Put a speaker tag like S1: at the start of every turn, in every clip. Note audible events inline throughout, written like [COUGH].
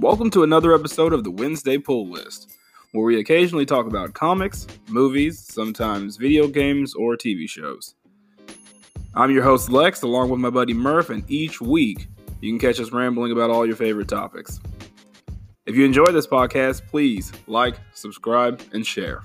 S1: Welcome to another episode of the Wednesday Pull List, where we occasionally talk about comics, movies, sometimes video games, or TV shows. I'm your host, Lex, along with my buddy Murph, and each week you can catch us rambling about all your favorite topics. If you enjoy this podcast, please like, subscribe, and share.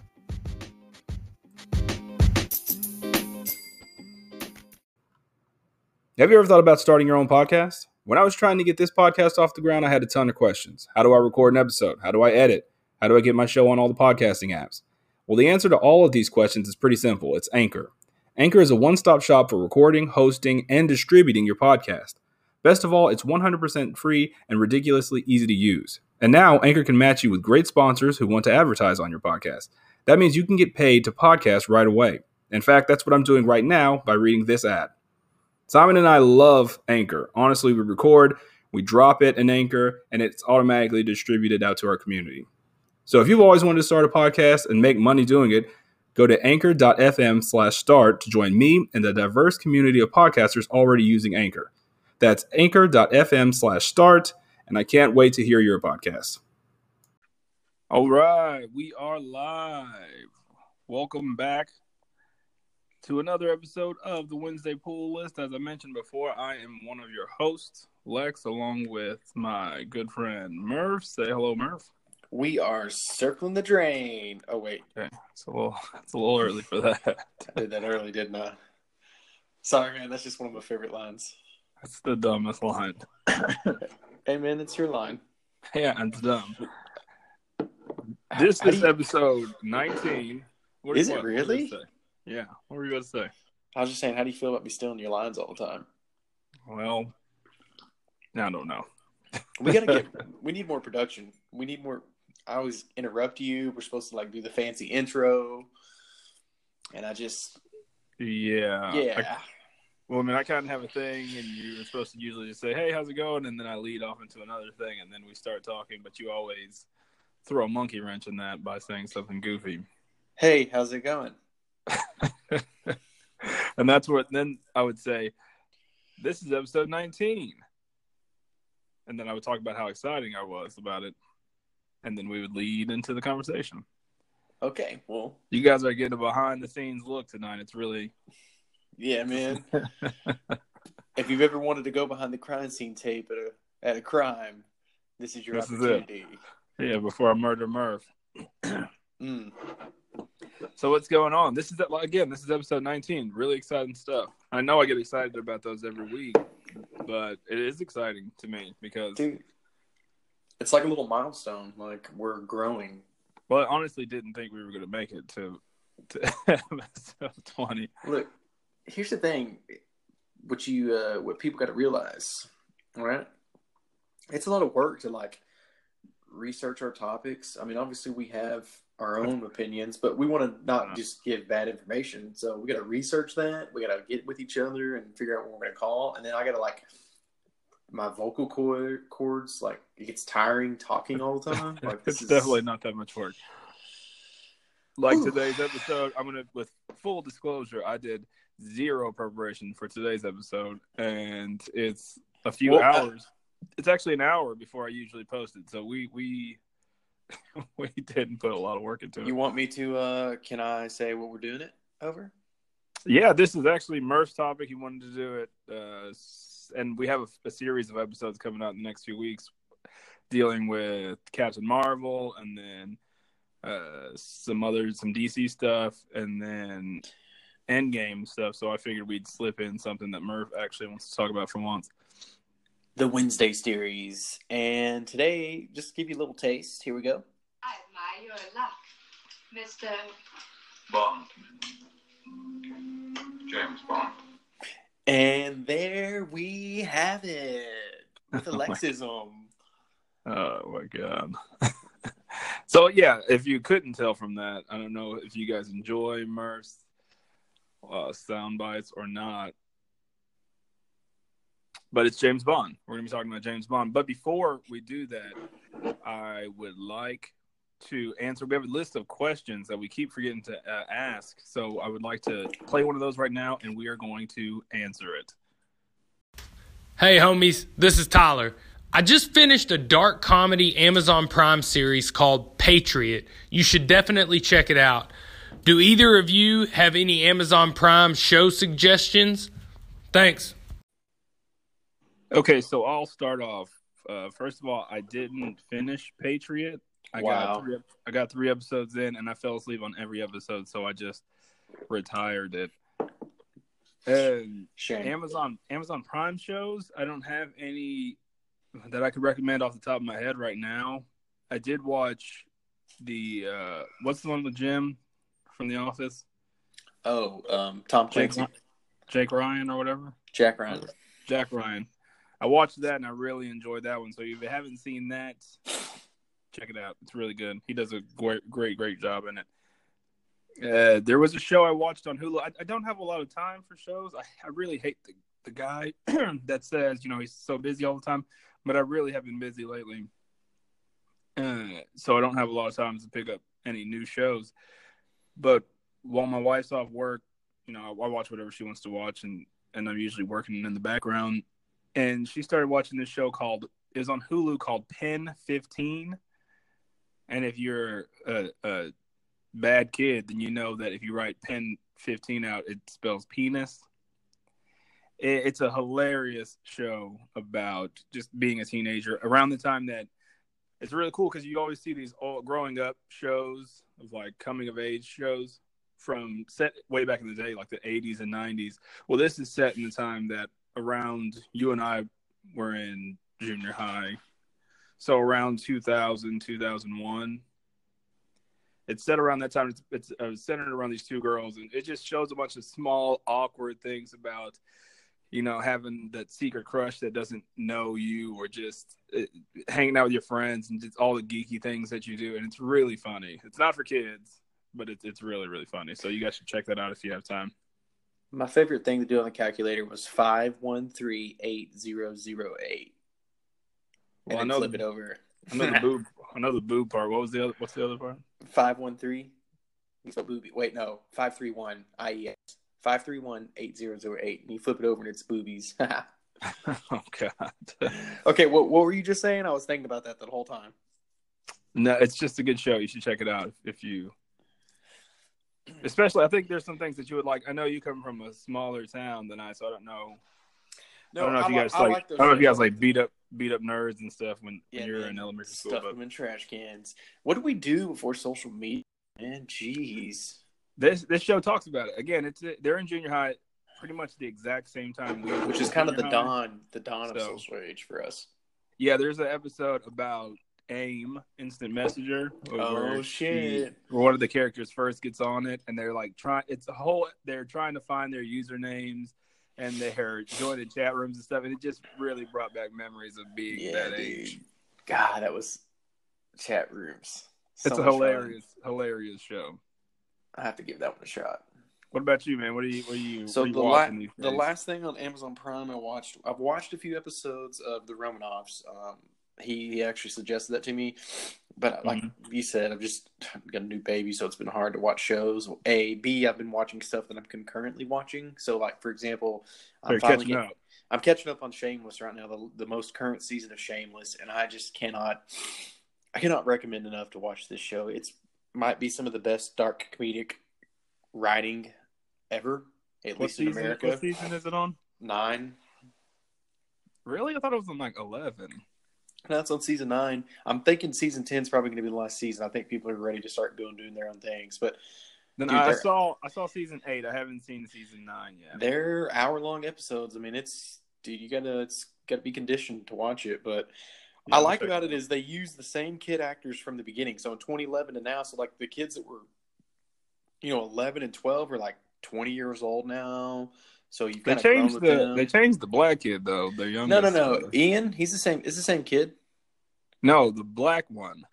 S1: Have you ever thought about starting your own podcast? When I was trying to get this podcast off the ground, I had a ton of questions. How do I record an episode? How do I edit? How do I get my show on all the podcasting apps? Well, the answer to all of these questions is pretty simple it's Anchor. Anchor is a one stop shop for recording, hosting, and distributing your podcast. Best of all, it's 100% free and ridiculously easy to use. And now, Anchor can match you with great sponsors who want to advertise on your podcast. That means you can get paid to podcast right away. In fact, that's what I'm doing right now by reading this ad. Simon and I love Anchor. Honestly, we record, we drop it in Anchor, and it's automatically distributed out to our community. So if you've always wanted to start a podcast and make money doing it, go to anchor.fm slash start to join me and the diverse community of podcasters already using Anchor. That's anchor.fm slash start, and I can't wait to hear your podcast. All right, we are live. Welcome back to another episode of the Wednesday Pull List. As I mentioned before, I am one of your hosts, Lex, along with my good friend Murph. Say hello, Murph.
S2: We are circling the drain. Oh wait,
S1: okay. it's a little it's a little early for that.
S2: I did that early, didn't I? Sorry, man. That's just one of my favorite lines.
S1: That's the dumbest line. [COUGHS]
S2: hey, man, it's your line.
S1: Yeah, it's dumb. This is you... episode nineteen.
S2: What is it really?
S1: Yeah. What were you about to say?
S2: I was just saying, how do you feel about me stealing your lines all the time?
S1: Well, I don't know.
S2: we gotta get. [LAUGHS] We need more production. We need more. I always interrupt you. We're supposed to like do the fancy intro, and I just.
S1: Yeah.
S2: Yeah.
S1: I, well, I mean, I kind of have a thing, and you're supposed to usually just say, "Hey, how's it going?" and then I lead off into another thing, and then we start talking. But you always throw a monkey wrench in that by saying something goofy.
S2: Hey, how's it going? [LAUGHS]
S1: and that's where then I would say, this is episode 19. And then I would talk about how exciting I was about it. And then we would lead into the conversation.
S2: Okay, well.
S1: You guys are getting a behind the scenes look tonight. It's really.
S2: Yeah, man. [LAUGHS] if you've ever wanted to go behind the crime scene tape at a, at a crime, this is your this opportunity.
S1: Is yeah, before I murder Murph. mm. So what's going on? This is again. This is episode 19. Really exciting stuff. I know I get excited about those every week, but it is exciting to me because
S2: Dude, it's like a little milestone. Like we're growing.
S1: Well, I honestly didn't think we were going to make it to to [LAUGHS] episode 20.
S2: Look, here's the thing. What you uh, what people got to realize, right? It's a lot of work to like research our topics. I mean, obviously we have our own opinions, but we want to not just give bad information. So we got to research that. We got to get with each other and figure out what we're going to call. And then I got to like my vocal cord, cords, like it gets tiring talking all the [LAUGHS] time. Like
S1: it's is... definitely not that much work. Like Ooh. today's episode, I'm gonna with full disclosure, I did zero preparation for today's episode, and it's a few well, hours. It's actually an hour before I usually post it. So we we [LAUGHS] we didn't put a lot of work into it.
S2: You want me to? uh Can I say what we're doing it over?
S1: Yeah, this is actually Murph's topic. He wanted to do it, uh, and we have a, a, series of episodes coming out in the next few weeks, dealing with Captain Marvel, and then uh, some other some DC stuff, and then Endgame stuff. So I figured we'd slip in something that Murph actually wants to talk about for once
S2: the Wednesday series. And today, just to give you a little taste, here we go.
S3: I admire your luck, Mr.
S4: Bond. James Bond.
S2: And there we have it [LAUGHS] with Alexism.
S1: oh my god. [LAUGHS] so yeah, if you couldn't tell from that, I don't know if you guys enjoy Murph's uh, sound bites or not but it's James Bond. We're going to be talking about James Bond. But before we do that, I would like to answer. We have a list of questions that we keep forgetting to uh, ask. So I would like to play one of those right now, and we are going to answer it.
S5: Hey, homies, this is Tyler. I just finished a dark comedy Amazon Prime series called Patriot. You should definitely check it out. Do either of you have any Amazon Prime show suggestions? Thanks.
S1: Okay, so I'll start off. Uh, first of all, I didn't finish Patriot. I
S2: Wow.
S1: got three, I got three episodes in, and I fell asleep on every episode, so I just retired it. And
S2: Shame.
S1: Amazon Amazon Prime shows, I don't have any that I could recommend off the top of my head right now. I did watch the uh what's the one with Jim from The Office,
S2: Oh, um, Tom
S1: Jake, Jake Ryan or whatever.
S2: Jack Ryan.
S1: Jack Ryan. I watched that and I really enjoyed that one. So if you haven't seen that, check it out. It's really good. He does a great, great, great job in it. Uh, there was a show I watched on Hulu. I, I don't have a lot of time for shows. I, I really hate the, the guy [CLEARS THROAT] that says, you know, he's so busy all the time, but I really have been busy lately. Uh, so I don't have a lot of time to pick up any new shows. But while my wife's off work, you know, I, I watch whatever she wants to watch, and and I'm usually working in the background. And she started watching this show called it was on Hulu called Pen 15. And if you're a, a bad kid, then you know that if you write Pen 15 out, it spells penis. It, it's a hilarious show about just being a teenager around the time that it's really cool because you always see these old growing up shows of like coming of age shows from set way back in the day, like the 80s and 90s. Well, this is set in the time that around you and I were in junior high. So around 2000, 2001. It's set around that time. It's, it's uh, centered around these two girls, and it just shows a bunch of small, awkward things about, you know, having that secret crush that doesn't know you, or just uh, hanging out with your friends, and just all the geeky things that you do. And it's really funny. It's not for kids, but it's it's really really funny. So you guys should check that out if you have time.
S2: My favorite thing to do on the calculator was five one three eight zero zero eight.
S1: Well, I know
S2: flip
S1: the,
S2: it over.
S1: I know the boob. [LAUGHS] I know the boob part. What was the other? What's the other part?
S2: Five one three. So booby. Wait, no. Five three one IES. Five three one eight zero zero eight. And you flip it over and it's boobies. [LAUGHS] [LAUGHS]
S1: oh God.
S2: okay, what what were you just saying? I was thinking about that the whole time.
S1: No, it's just a good show. You should check it out if you. Especially, I think there's some things that you would like. I know you come from a smaller town than I, so I don't know. I don't know if you guys like. I, don't know if you guys like beat up beat up nerds and stuff when,
S2: Yeah,
S1: when you're
S2: man.
S1: in elementary school.
S2: stuff them in trash cans. What do we do before social media? Man, jeez.
S1: this this show talks about it again. It's they're in junior high, pretty much the exact same time
S2: Which is kind of the
S1: high.
S2: dawn, the dawn of social age for us.
S1: Yeah, there's an episode about AIM, Instant Messenger.
S2: Oh, shit.
S1: she- one of the characters first gets on it, and they're like trying. It's a whole. They're trying to find their usernames, and they're joining chat rooms and stuff, and it just really brought back memories of being
S2: Yeah,
S1: that
S2: dude.
S1: age.
S2: God, that was chat rooms. So
S1: it's a
S2: much fun.
S1: hilarious, hilarious show.
S2: I have to give that one a shot.
S1: What about you, man? What are you? What are you?
S2: So
S1: are you
S2: the la- the last thing on Amazon Prime I watched, I've watched a few episodes of the Romanovs. Um, he, he actually suggested that to me, but like
S1: Mm-hmm.
S2: you said, I've just got a new baby, so it's been hard to watch shows. A, B, I've been watching stuff that I'm concurrently watching. So like for example, I'm finally
S1: catching
S2: getting-
S1: up.
S2: I'm catching up on Shameless right now, the, the most current season of Shameless, and I just cannot, I cannot recommend enough to watch this show. It's might be some of the best dark comedic writing ever, at
S1: What
S2: least in? America.
S1: What season is it on?
S2: Nine.
S1: Really? I thought it was on like eleven.
S2: It's on season nine. I'm thinking season ten is probably going to be the last season. I think people are ready to start going doing their own things, but
S1: Then
S2: Dude,
S1: I saw I saw season eight. I haven't seen season nine yet.
S2: they're hour long episodes. I mean, it's dude, you gotta it's gotta be conditioned to watch it. But
S1: Yeah,
S2: I like about
S1: it
S2: is they use the same kid actors from the beginning. So in 2011 to now, so like the kids that were, you know, 11 and 12 are like 20 years old now. So you've
S1: They
S2: kind of grown
S1: changed the
S2: them.
S1: they changed the black kid though. The youngest.
S2: no, no, no. Ian, he's the same. Is the same kid.
S1: no, the black one.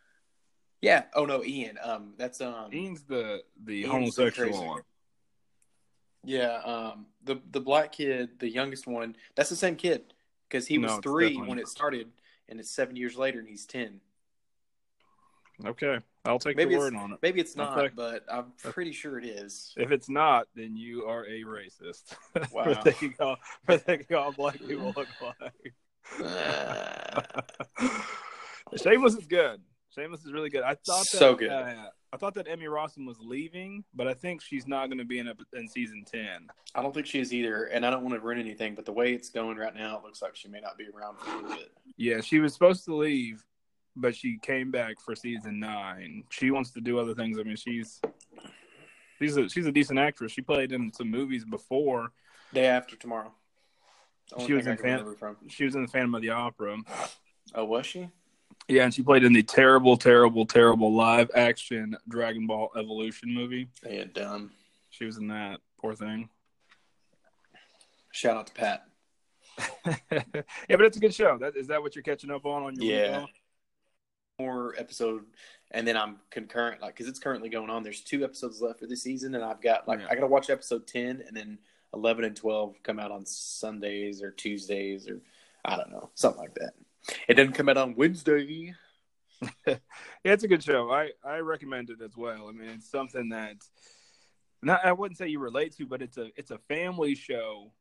S2: Yeah. Oh no, Ian. Um, that's um.
S1: Ian's the the
S2: Ian's
S1: homosexual
S2: crazy.
S1: one.
S2: Yeah. Um. The the black kid, the youngest one, that's the same kid because he was
S1: No, it's
S2: three when it started, and it's seven years later, and he's ten.
S1: Okay, I'll take
S2: Maybe
S1: the
S2: it's
S1: word on it.
S2: maybe it's not,
S1: Okay.
S2: but I'm pretty sure it is.
S1: If it's not, then you are a racist. [LAUGHS]
S2: Wow.
S1: for thinking all for thinking all black people look like. [LAUGHS] [SIGHS] Shameless is good. Shameless is really good. I thought that,
S2: So good.
S1: Uh, I thought that Emmy Rossum was leaving, but I think she's not going to be in ep- in season ten.
S2: I don't think she is either, and I don't want to ruin anything, but the way it's going right now, it looks like she may not be around for a little bit.
S1: Yeah, she was supposed to leave, but she came back for season nine. She wants to do other things. I mean, she's she's a she's a decent actress. She played in some movies before.
S2: Day after tomorrow.
S1: She was in
S2: from.
S1: She was in the Phantom of the Opera.
S2: Oh, was she?
S1: Yeah, and she played in the terrible, terrible, terrible live action Dragon Ball Evolution movie.
S2: They had done.
S1: She was in that. Poor thing.
S2: Shout out to Pat. [LAUGHS]
S1: yeah, but it's a good show. That is that what you're catching up on on your
S2: Yeah.
S1: Week off?
S2: More episode, and then I'm concurrent, like because it's currently going on. There's two episodes left for this season, and I've got like
S1: Yeah.
S2: I got to watch episode ten, and then eleven and twelve come out on Sundays or Tuesdays or I don't know, something like that. It doesn't come out on Wednesday. [LAUGHS]
S1: yeah, it's a good show. I I recommend it as well. I mean, it's something that not I wouldn't say you relate to, but it's a it's a family show.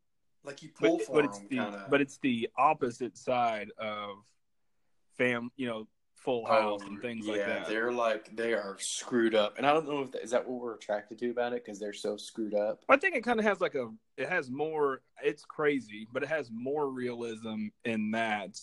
S2: Like you
S1: But,
S2: pull for
S1: but it's
S2: them,
S1: the
S2: kind of.
S1: but it's the opposite side of fam. You know, Full House and things like that.
S2: They're like they are screwed up, and I don't know if that, is that what we're attracted to about it because they're so screwed up.
S1: I think it kind of has like a it has more. It's crazy, but it has more realism in that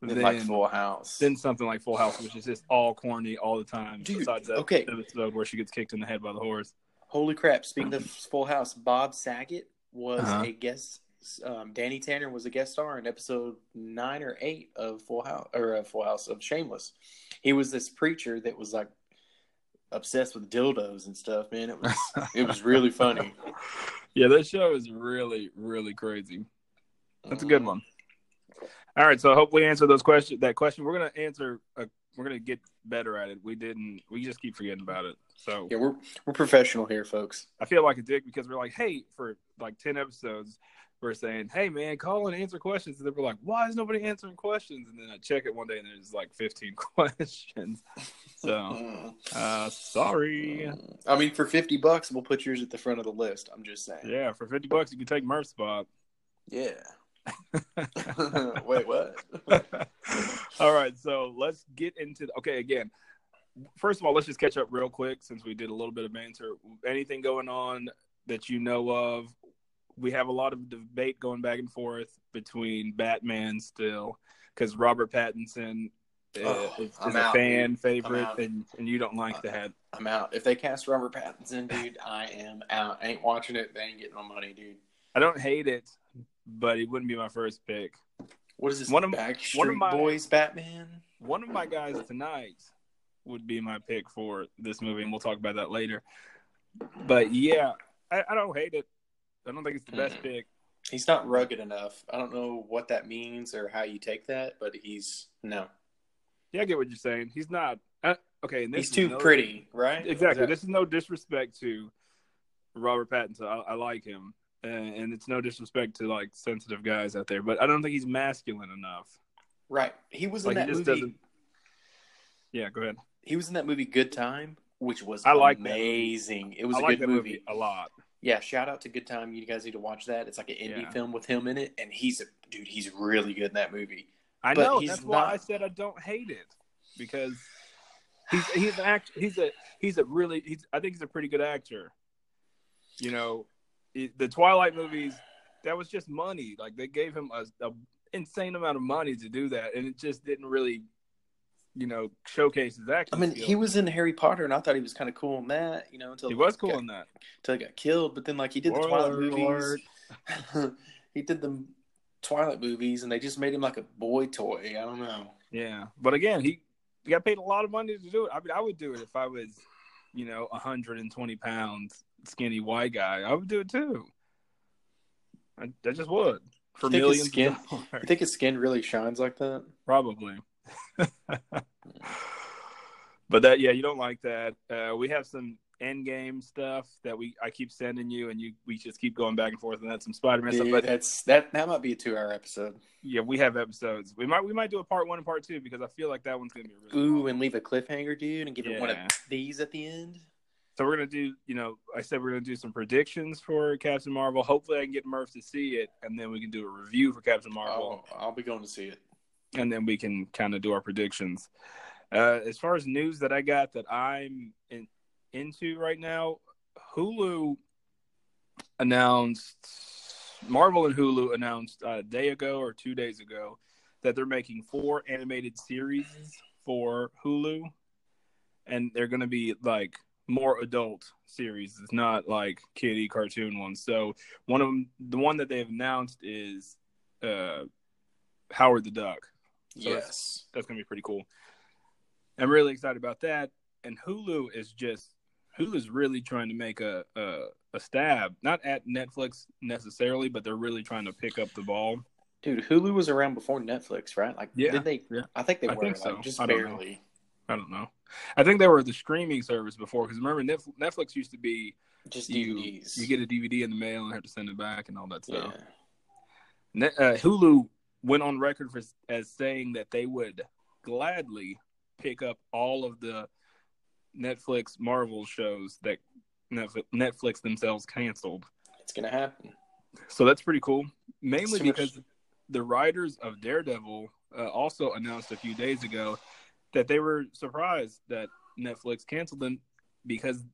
S2: Than
S1: than
S2: like Full House.
S1: than something like Full House, which is just all corny all the time.
S2: Dude,
S1: besides that
S2: okay.
S1: episode where she gets kicked in the head by the horse.
S2: Holy crap! Speaking of Full House, Bob Saget was
S1: Uh-huh.
S2: a guest. Um, Danny Tanner was a guest star in episode nine or eight of Full House or uh, Full House of Shameless. He was this preacher that was like obsessed with dildos and stuff. Man, it was it was really funny. [LAUGHS]
S1: Yeah, that show is really, really crazy. That's a good one. All right, so I hope we answer those questions. That question we're gonna answer. A, we're gonna get better at it. We didn't. We just keep forgetting about it. So
S2: Yeah, we're we're professional here, folks.
S1: I feel like a dick because we're like, hey, for like ten episodes, we're saying, hey man, call and answer questions, and then we're like, why is nobody answering questions? And then I check it one day and there's like fifteen [LAUGHS] questions. So [LAUGHS] uh, sorry.
S2: I mean, for fifty bucks, we'll put yours at the front of the list. I'm just saying.
S1: Yeah, for fifty bucks you can take Murph's spot.
S2: Yeah. [LAUGHS] Wait, what?
S1: all right, so let's get into the, okay again. First of all, let's just catch up real quick since we did a little bit of banter. Anything going on that you know of? We have a lot of debate going back and forth between Batman still because Robert Pattinson uh,
S2: Oh,
S1: is, is a
S2: out,
S1: fan
S2: dude.
S1: favorite, and and you don't like that.
S2: I'm out. If they cast Robert Pattinson, dude, I am out. I ain't watching it. They ain't getting my money, dude.
S1: I don't hate it, but it wouldn't be my first pick.
S2: What is this?
S1: One of-
S2: Backstreet
S1: one of my-
S2: Boys Batman?
S1: One of my guys tonight would be my pick for this movie, and we'll talk about that later. But yeah, I, I don't hate it. I don't think it's the best pick.
S2: He's not rugged enough. I don't know what that means or how you take that, but he's no.
S1: Yeah, I get what you're saying. He's not uh, okay. And this
S2: He's too
S1: no-
S2: pretty, right?
S1: Exactly.
S2: Is
S1: This is no disrespect to Robert Pattinson. I, I like him, uh, and it's no disrespect to like sensitive guys out there. But I don't think he's masculine enough.
S2: right. He was in
S1: Like he
S2: that
S1: just
S2: movie.
S1: doesn't. Yeah, go ahead.
S2: He was in that movie Good Time, which was
S1: I like that
S2: amazing. It was
S1: I
S2: a
S1: like
S2: good
S1: that
S2: movie.
S1: movie a lot.
S2: Yeah, shout out to Good Time. You guys need to watch that. It's like an indie
S1: Yeah.
S2: film with him in it, and he's a dude. He's really good in that movie.
S1: I
S2: But
S1: know.
S2: he's
S1: That's why I said I don't hate it because he's he's an act. He's a he's a really he's. I think he's a pretty good actor. You know, it- the Twilight movies. That was just money. Like they gave him a, a insane amount of money to do that, and it just didn't really, you know, showcase his acting.
S2: I mean,
S1: skills.
S2: he was in Harry Potter, and I thought he was kind of cool in that. You know, until
S1: he was cool
S2: got,
S1: in that.
S2: until he got killed. But then, like, he did the Twilight
S1: alert.
S2: movies. [LAUGHS] he did the Twilight movies, and they just made him like a boy toy. I don't know.
S1: Yeah, but again, he, he got paid a lot of money to do it. I mean, I would do it if I was, you know, 120 pounds, skinny white guy. I would do it too. I, I just would for
S2: You think his
S1: millions.
S2: skin-
S1: of.
S2: You think his skin really shines like that?
S1: Probably. [LAUGHS] but that, yeah, you don't like that. Uh, we have some end game stuff that we I keep sending you, and you we just keep going back and forth, and that's some Spider Man stuff. But
S2: that's that. That might be a two-hour episode.
S1: yeah, we have episodes. We might we might do a part one and part two because I feel like that one's gonna be really
S2: Ooh,
S1: long.
S2: and leave a cliffhanger, dude, and give it one of these at the end.
S1: So we're gonna do, you know, I said we're gonna do some predictions for Captain Marvel. Hopefully, I can get Murph to see it, and then we can do a review for Captain Marvel,
S2: Oh, I'll be going to see it.
S1: And then we can kind of do our predictions. Uh, as far as news that I got that I'm in, into right now, Hulu announced, Marvel and Hulu announced uh, a day ago or two days ago that they're making four animated series for Hulu, and they're going to be like more adult series. It's not like kiddie cartoon ones. So one of them, the one that they've announced is uh, Howard the Duck. So
S2: yes.
S1: that's gonna be pretty cool. I'm really excited about that. And Hulu is just Hulu's really trying to make a, a a stab, not at Netflix necessarily, but they're really trying to pick up the ball.
S2: Dude, Hulu was around before Netflix, right? Like,
S1: Yeah,
S2: did they?
S1: yeah.
S2: I think they
S1: I
S2: were,
S1: think
S2: like,
S1: so.
S2: just
S1: I don't know.
S2: barely.
S1: I don't know. I think they were the streaming service before because remember Netflix used to be
S2: Just
S1: you
S2: DVDs.
S1: you get a DVD in the mail and have to send it back and all that
S2: yeah.
S1: stuff. Net, uh, Hulu went on record for as saying that they would gladly pick up all of the Netflix Marvel shows that Netflix, Netflix themselves canceled.
S2: It's gonna happen.
S1: So that's pretty cool. Mainly
S2: Too much-
S1: because the writers of Daredevil uh, also announced a few days ago that they were surprised that Netflix canceled them because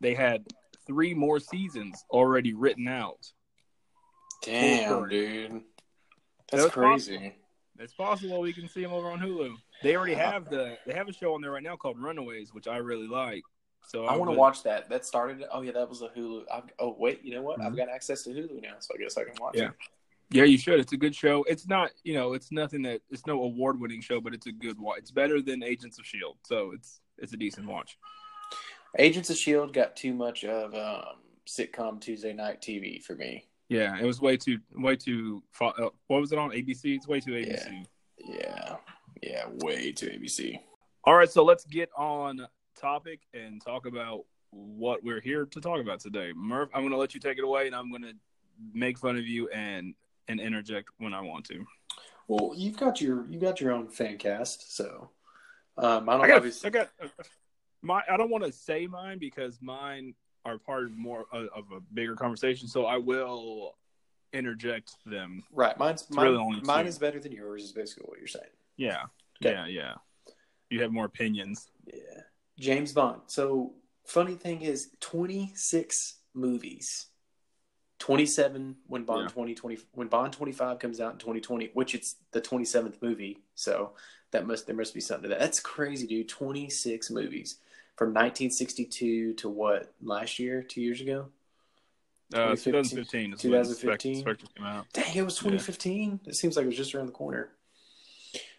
S1: they had three more seasons already written out.
S2: Damn, dude. That's
S1: That's
S2: crazy.
S1: It's possible we can see them over on Hulu. They already have the they have a show on there right now called Runaways, which I really like. So
S2: I want to watch that. That started. Oh yeah, that was a Hulu. I've, oh wait, you know what? I've
S1: Mhm.
S2: got access to Hulu now, so I guess I can watch
S1: Yeah.
S2: it.
S1: Yeah, you should. It's a good show. It's not, you know, it's nothing that it's no award winning show, but it's a good watch. It's better than Agents of Shield, so it's it's a decent watch.
S2: Agents of Shield got too much of um, sitcom Tuesday night TV for me.
S1: Yeah, it was way too way too. Uh, what was it on ABC? It's way too ABC.
S2: Yeah, yeah, way too ABC.
S1: All right, so let's get on topic and talk about what we're here to talk about today. Murph, I'm going to let you take it away, and I'm going to make fun of you and and interject when I want to.
S2: Well, you've got your you got your own fan cast, so um, I don't
S1: I got,
S2: obviously.
S1: I got my. I don't want to say mine because mine are part of more of, of a bigger conversation. So I will interject them.
S2: Right, mine's mine,
S1: really only
S2: mine
S1: two.
S2: is better than yours. Is basically what you're saying.
S1: Yeah,
S2: Okay.
S1: yeah, yeah. You have more opinions.
S2: Yeah. James Bond. So funny thing is 26 movies. 27 when Bond
S1: Yeah.
S2: 2020 when Bond 25 comes out in 2020, which it's the 27th movie. So that must there must be something to that. That's crazy, dude. 26 movies from 1962 to what? Last year, 2 years ago?
S1: Uh,
S2: 2015.
S1: 2015 Spectre, Spectre came out.
S2: Dang, it was
S1: Yeah.
S2: 2015. It seems like it was just around the corner.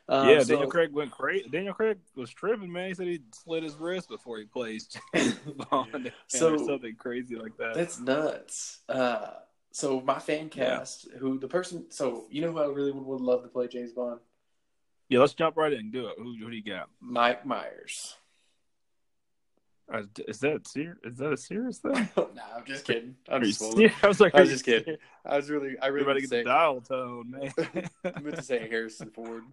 S2: Um,
S1: yeah,
S2: so-
S1: Daniel Craig went crazy. Daniel Craig was tripping, man. He said he slit his wrist before he plays [LAUGHS] Bond,
S2: So-
S1: or something crazy like that.
S2: That's nuts. Uh, so my fan
S1: Yeah.
S2: cast, who the person, so you know who I really would, would love to play James Bond?
S1: yeah, let's jump right in and do it. Who, who do you got?
S2: Mike Myers.
S1: Uh, is that serious? Is that a serious thing? [LAUGHS]
S2: nah, I'm just kidding. I'm just,
S1: serious? [LAUGHS] I was like,
S2: I was just kidding.
S1: serious?
S2: I was really, I really
S1: Everybody
S2: meant
S1: get
S2: to
S1: the dial tone, man. [LAUGHS]
S2: I meant to say Harrison Ford.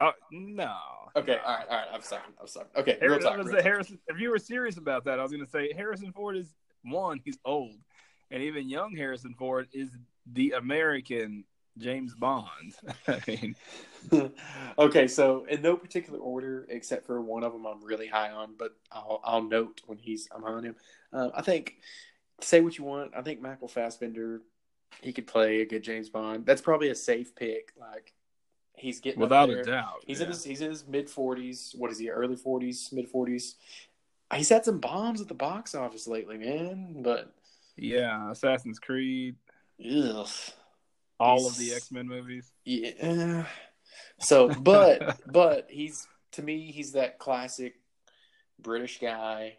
S1: oh, no.
S2: Okay, all right, all right. I'm sorry. I'm sorry. Okay, real talk. Real talk.
S1: Harrison, if you were serious about that, I was going to say Harrison Ford is one, he's old, and even young Harrison Ford is the American James Bond. [LAUGHS] I mean, [LAUGHS]
S2: okay, so in no particular order, except for one of them, I'm really high on, but I'll I'll note when he's I'm high on him. Uh, I think say what you want. I think Michael Fassbender, he could play a good James Bond. That's probably a safe pick. Like he's getting
S1: without a doubt,
S2: He's
S1: yeah.
S2: in his he's in his mid forties. What is he? Early forties, mid forties. He's had some bombs at the box office lately, man. But
S1: yeah, Assassin's Creed,
S2: ugh,
S1: all of the X Men movies.
S2: yeah. So, but [LAUGHS] but he's to me he's that classic British guy.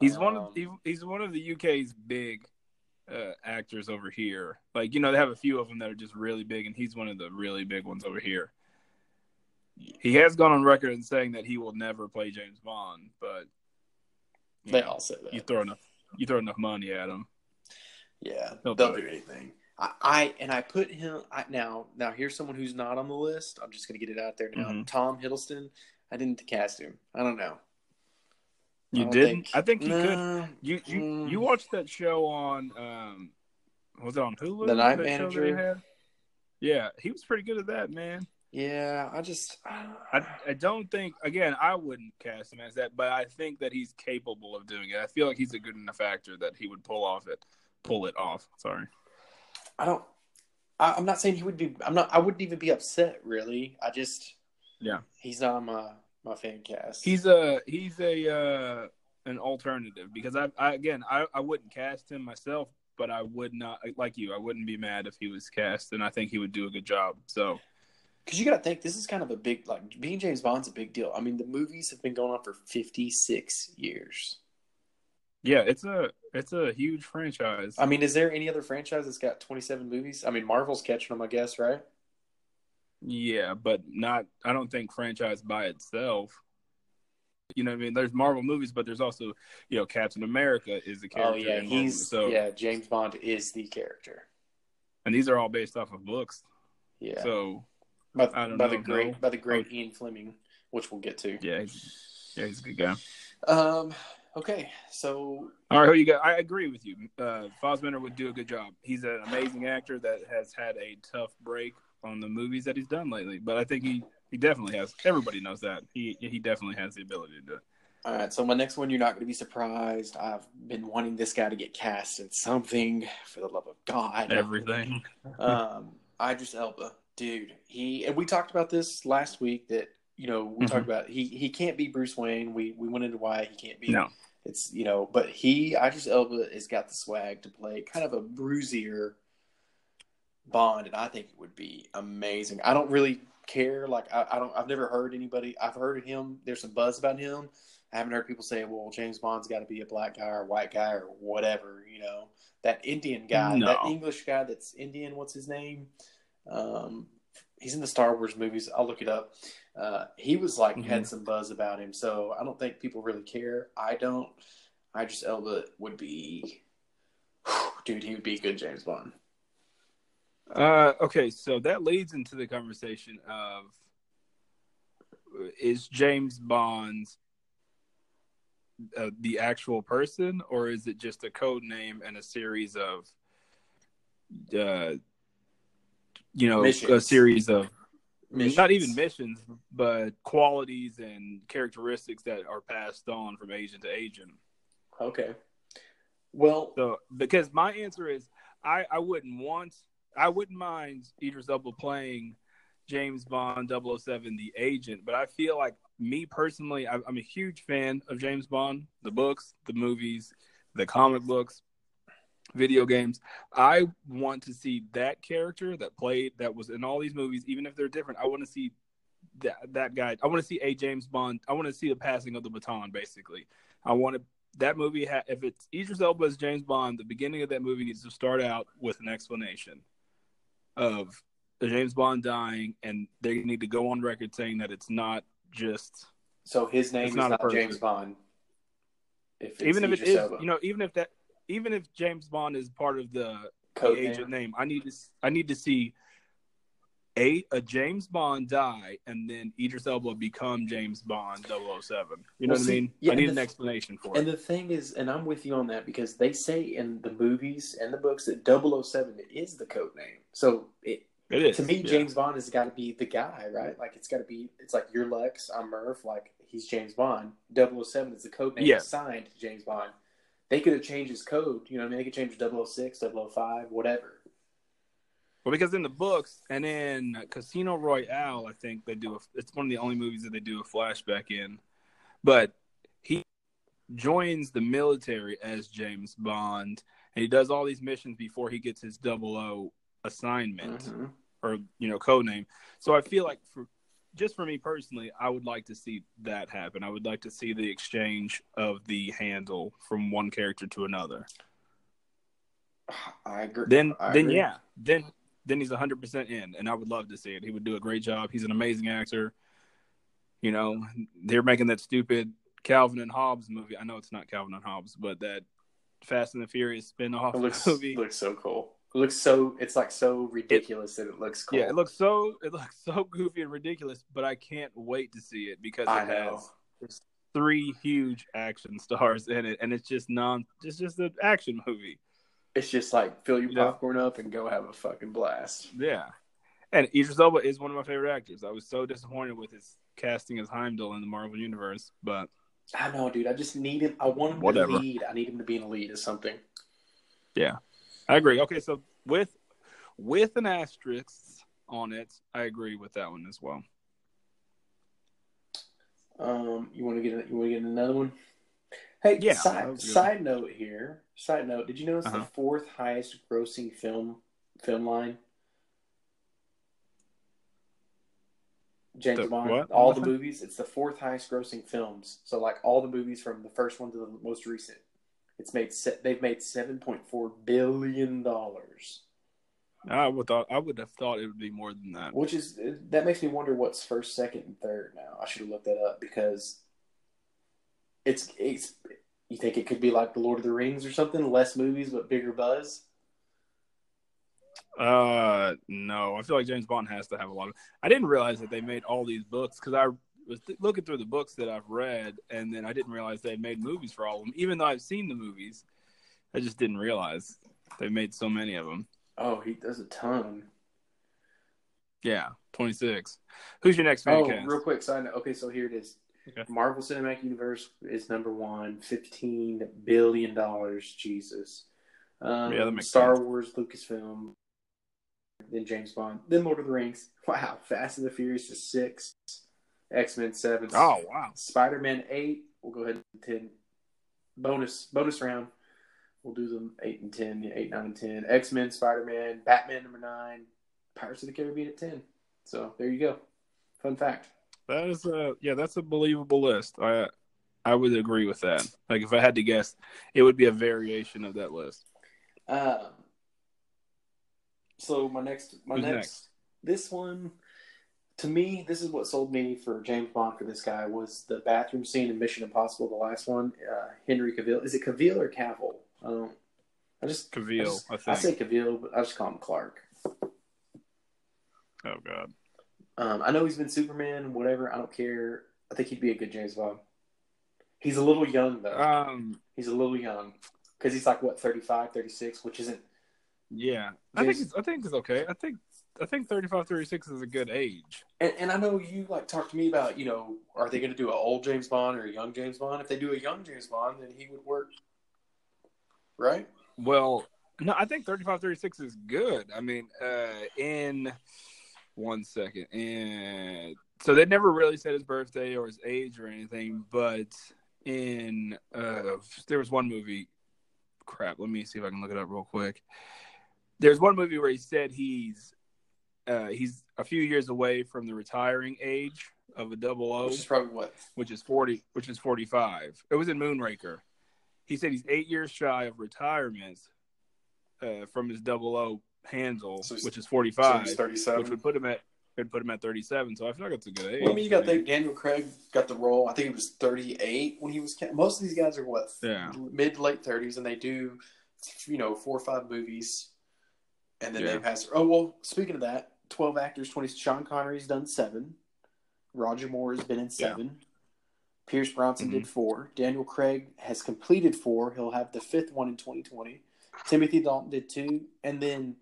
S1: He's one
S2: Um,
S1: of he, he's one of the UK's big uh, actors over here. Like you know, they have a few of them that are just really big, and he's one of the really big ones over here. He has gone on record in saying that he will never play James Bond, but
S2: They
S1: know,
S2: all say that.
S1: you throw enough you throw enough money at him.
S2: Yeah, they'll
S1: do
S2: do anything. I, I and I put him I, now. Now here's someone who's not on the list. I'm just gonna get it out there now.
S1: Mhm.
S2: Tom Hiddleston. I didn't cast him. I don't know.
S1: You
S2: don't
S1: didn't?
S2: think-
S1: I think he could. You you
S2: mm.
S1: you watched that show on um was it on Hulu?
S2: The Night
S1: that show that
S2: Manager?
S1: Yeah, he was pretty good at that, man.
S2: Yeah, I just
S1: I, I don't think again I wouldn't cast him as that, but I think that he's capable of doing it. I feel like he's a good enough actor that he would pull off it, pull it off. Sorry.
S2: I don't. I, I'm not saying he would be. I'm not. I wouldn't even be upset. Really. I just.
S1: Yeah.
S2: He's not on my my fan cast.
S1: He's a he's a uh, an alternative because I, I again I, I wouldn't cast him myself, but I would not like you. I wouldn't be mad if he was cast, and I think he would do a good job. So
S2: because you got to think this is kind of a big like being James Bond's a big deal. I mean, the movies have been going on for 56 years.
S1: Yeah, it's a it's a huge franchise.
S2: I mean, is there any other franchise that's got 27 movies? I mean, Marvel's catching them, I guess, right?
S1: Yeah, but not. I don't think franchise by itself. You know, what I mean, there's Marvel movies, but there's also, you know, Captain America is the character.
S2: Oh yeah, he's
S1: so,
S2: yeah. James Bond is the character.
S1: and these are all based off of books.
S2: Yeah,
S1: So
S2: by,
S1: I don't
S2: by
S1: know,
S2: the great
S1: no.
S2: by the great Ian Fleming, which we'll get to.
S1: yeah, he's, yeah, he's a good guy.
S2: Um. Okay, so
S1: All right, who you got? I agree with you. Uh, Fassbender would do a good job. He's an amazing actor that has had a tough break on the movies that he's done lately, but I think he, he definitely has. Everybody knows that he he definitely has the ability to do it.
S2: All right, so my next one, you're not going to be surprised. I've been wanting this guy to get cast in something. For the love of God,
S1: Everything.
S2: Um, Idris Elba, dude. He and we talked about this last week. That you know we
S1: Mhm.
S2: talked about he he can't be Bruce Wayne. We we went into why he can't be.
S1: No.
S2: It's you know, but he Idris Elba has got the swag to play kind of a bruisier Bond, and I think it would be amazing. I don't really care. Like I, I don't. I've never heard anybody. I've heard of him. There's some buzz about him. I haven't heard people say, "Well, James Bond's got to be a black guy or a white guy or whatever." You know, that Indian guy,
S1: No.
S2: that English guy that's Indian. What's his name? Um, he's in the Star Wars movies. I'll look it up. Uh, he was like
S1: Mhm.
S2: had some buzz about him, so I don't think people really care. I don't. I just Elba would be, [SIGHS] dude. He would be good James Bond.
S1: Uh, okay, so that leads into the conversation of is James Bond uh, the actual person, or is it just a code name and a series of, uh, you know, a series of
S2: Missions.
S1: not even missions, but qualities and characteristics that are passed on from agent to agent.
S2: Okay. Well,
S1: So, because my answer is, I, I wouldn't want, I wouldn't mind Idris Elba playing James Bond 007, the agent, but I feel like me personally, I, I'm a huge fan of James Bond, the books, the movies, the comic books, video games. I want to see that character that played, that was in all these movies, even if they're different. I want to see that that guy. I want to see a James Bond. I want to see the passing of the baton, basically. I want to that movie ha- if it's Idris Elba as James Bond, the beginning of that movie needs to start out with an explanation of the James Bond dying, and they need to go on record saying that it's not just
S2: so his name is
S1: not
S2: not. James Bond. If
S1: even if it is,
S2: Elba.
S1: you know, even if that, even if James Bond is part of the, the
S2: Code
S1: agent
S2: name.
S1: I need to, I need to see a a James Bond die, and then Idris Elba become James Bond 007. You know
S2: Well,
S1: what
S2: see,
S1: I mean?
S2: yeah,
S1: I need an
S2: the-
S1: explanation for
S2: And
S1: it.
S2: And the thing is, and I'm with you on that because they say in the movies and the books that 007 is the code name. So it,
S1: It is
S2: to me,
S1: yeah.
S2: James Bond has got to be the guy, right? Like it's got to be. It's like you're Lex, I'm Murph. Like he's James Bond. 007 is the code name
S1: Yeah.
S2: assigned to James Bond. They could have changed his code. You know, what I mean, they could change 006, 005, whatever.
S1: Well, because in the books and in Casino Royale, I think they do. A, it's one of the only movies that they do a flashback in. But he joins the military as James Bond, and he does all these missions before he gets his double O assignment
S2: Mhm.
S1: or you know code name. So I feel like for just for me personally, I would like to see that happen. I would like to see the exchange of the handle from one character to another.
S2: I agree.
S1: then
S2: I
S1: then
S2: agree.
S1: yeah then then he's 100% in and i would love to see it he would do a great job he's an amazing actor you know they're making that stupid calvin and hobbes movie i know it's not calvin and hobbes but that fast and the furious spin-off
S2: It [LAUGHS] looks
S1: movie
S2: looks so cool. It looks so. It's like so ridiculous that it looks cool.
S1: yeah it looks so it looks so goofy and ridiculous but i can't wait to see it because
S2: I
S1: it
S2: know.
S1: has three huge action [LAUGHS] stars in it, and it's just non, it's just an action movie.
S2: It's just like fill your
S1: Yeah.
S2: popcorn up and go have a fucking blast.
S1: Yeah, and Idris Elba is one of my favorite actors. I was so disappointed with his casting as Heimdall in the Marvel universe, but
S2: I know, dude. I just need him. I want him
S1: Whatever.
S2: to lead. I need him to be in a lead or something.
S1: I agree. Okay, so with with an asterisk on it, I agree with that one as well.
S2: Um, you want to get you want to get another one? Hey,
S1: Yeah,
S2: Side, side note here. Side note. Did you notice
S1: Uh-huh.
S2: the fourth highest grossing film film line? James
S1: The
S2: Bond.
S1: what?
S2: All the movies. It's the fourth highest grossing films. So like all the movies from the first one to the most recent. It's made se- they've made seven point four billion dollars,
S1: I would thought I would have thought it would be more than that.
S2: which is that makes me wonder what's first, second, and third. Now I should have looked that up because it's it's. You think it could be like the Lord of the Rings or something? Less movies but bigger buzz.
S1: Uh, no, I feel like James Bond has to have a lot of. I didn't realize that they made all these books because I was th- looking through the books that I've read, and then I didn't realize they made movies for all of them. Even though I've seen the movies, I just didn't realize they made so many of them.
S2: Oh, he does a ton.
S1: Yeah, twenty six. Who's your next fan
S2: Oh,
S1: cast?
S2: real quick side note. Okay, so here it is.
S1: Okay.
S2: Marvel Cinematic Universe is number one, fifteen billion dollars. Jesus. Um,
S1: Yeah, that makes
S2: Star
S1: sense.
S2: Wars, Lucasfilm, then James Bond, then Lord of the Rings. [LAUGHS] Wow, Fast and the Furious is six, X Men seven.
S1: Oh wow,
S2: Spider Man eight. We'll go ahead and ten. Bonus bonus round. We'll do them eight and ten, eight, nine, and ten. X Men, Spider Man, Batman number nine, Pirates of the Caribbean at ten. So there you go. Fun fact.
S1: that is a yeah, that's a believable list. I I would agree with that. Like if I had to guess, it would be a variation of that list.
S2: Um, so my next, my next,
S1: next?
S2: this one, to me, this is what sold me for James Bond for this guy was the bathroom scene in Mission Impossible, the last one. Uh, Henry Cavill, is it Cavill or Cavill? I don't. I just I,
S1: Cavill,
S2: just-
S1: I
S2: I say Cavill, but I just call him Clark.
S1: Oh god.
S2: Um, I know he's been Superman, whatever. I don't care. I think he'd be a good James Bond. He's a little young though.
S1: Um.
S2: he's a little young because he's like what 35, 36, which isn't.
S1: Yeah, I think I think it's okay. I think I think 35, 36 is a good age.
S2: And, and I know you like talked to me about you know are they going to do an old James Bond or a young James Bond? If they do a young James Bond, then he would work, right?
S1: Well, no, I think 35, 36 is good. I mean, uh, in one second, and so they never really said his birthday or his age or anything, but in uh, there was one movie. Crap, let me see if I can look it up real quick. There's one movie where he said he's uh, he's a few years away from the retiring age of a double O.
S2: Which is probably what
S1: which is 40 which is 45 it was in moonraker he said he's eight years shy of retirement uh, from his double o handle
S2: So
S1: which is 45
S2: he's
S1: which would put him at would put him at 37 so i feel like it's a good age
S2: Well, I mean, you got the Daniel Craig got the role. I think he was 38 when he was. Most of these guys are what
S1: Yeah.
S2: mid to late 30s, and they do you know four or five movies, and then
S1: Yeah.
S2: they pass. Oh well, speaking of that, 12 actors, 20. Sean Connery's done seven. Roger Moore has been in
S1: Yeah.
S2: seven. Pierce Brosnan
S1: Mhm.
S2: did four. Daniel Craig has completed four. He'll have the fifth one in 2020. Timothy Dalton did two, and then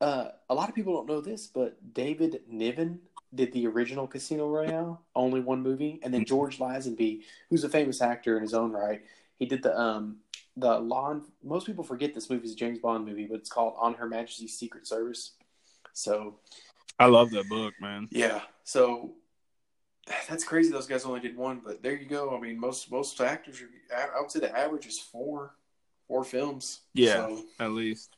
S2: uh, a lot of people don't know this, but David Niven did the original Casino Royale, only one movie, and then George Lazenby, who's a famous actor in his own right, he did the um the law. Most people forget this movie is a James Bond movie, but it's called On Her Majesty's Secret Service. So
S1: i love that book man
S2: yeah, so that's crazy. Those guys only did one, but there you go. I mean, most most actors are. I would say the average is four, four films.
S1: Yeah.
S2: So,
S1: at least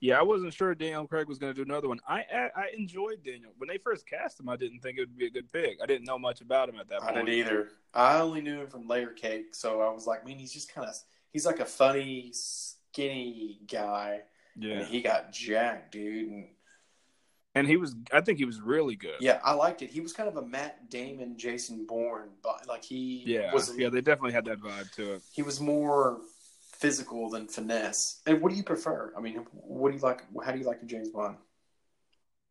S1: yeah i wasn't sure daniel craig was going to do another one I, I i enjoyed daniel when they first cast him i didn't think it would be a good pick i didn't know much about him at that
S2: I
S1: point I
S2: didn't either. I only knew him from Layer Cake, so I was like, I mean, he's just kind of he's like a funny, skinny guy,
S1: yeah
S2: and he got jacked, dude. And
S1: and he was i think he was really good
S2: yeah, I liked it. He was kind of a Matt Damon, Jason Bourne, but like he
S1: yeah
S2: was
S1: yeah they definitely had that vibe to it
S2: he was more physical than finesse. And what do you prefer? I mean, what do you like? How do you like your James Bond?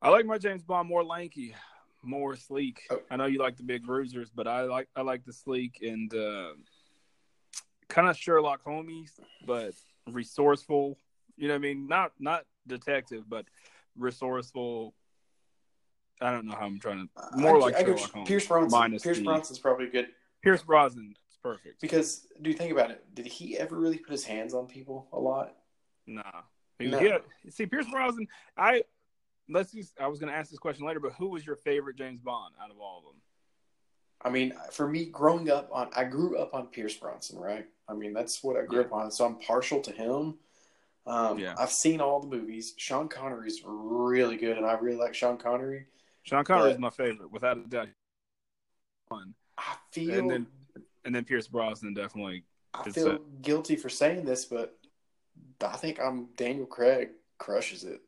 S1: I like my James Bond more lanky, more sleek.
S2: Oh.
S1: I know you like the big bruisers, but I like I like the sleek and uh, kind of Sherlock Holmes, but resourceful. You know what I mean? Not not detective, but resourceful. I don't know how I'm trying to more
S2: I-
S1: like
S2: I
S1: Sherlock Holmes.
S2: Pierce Brosnan.
S1: minus
S2: Pierce
S1: the-
S2: Brosnan's probably good
S1: Pierce Brosnan is perfect.
S2: because do you think about it? Did he ever really put his hands on people a lot?
S1: Nah. He,
S2: No.
S1: had- see, Pierce Brosnan, I let's just, I was going to ask this question later, but who was your favorite James Bond out of all of them?
S2: I mean, for me, growing up on, I grew up on Pierce Brosnan, right? I mean, that's what I grew
S1: Yeah.
S2: up on, so I'm partial to him. Um,
S1: Yeah.
S2: I've seen all the movies. Sean Connery's really good, and I really like Sean Connery.
S1: Sean Connery is my favorite, without a doubt. One.
S2: I feel,
S1: And then and then Pierce Brosnan definitely.
S2: I feel guilty for saying this, but I think I'm Daniel Craig crushes it.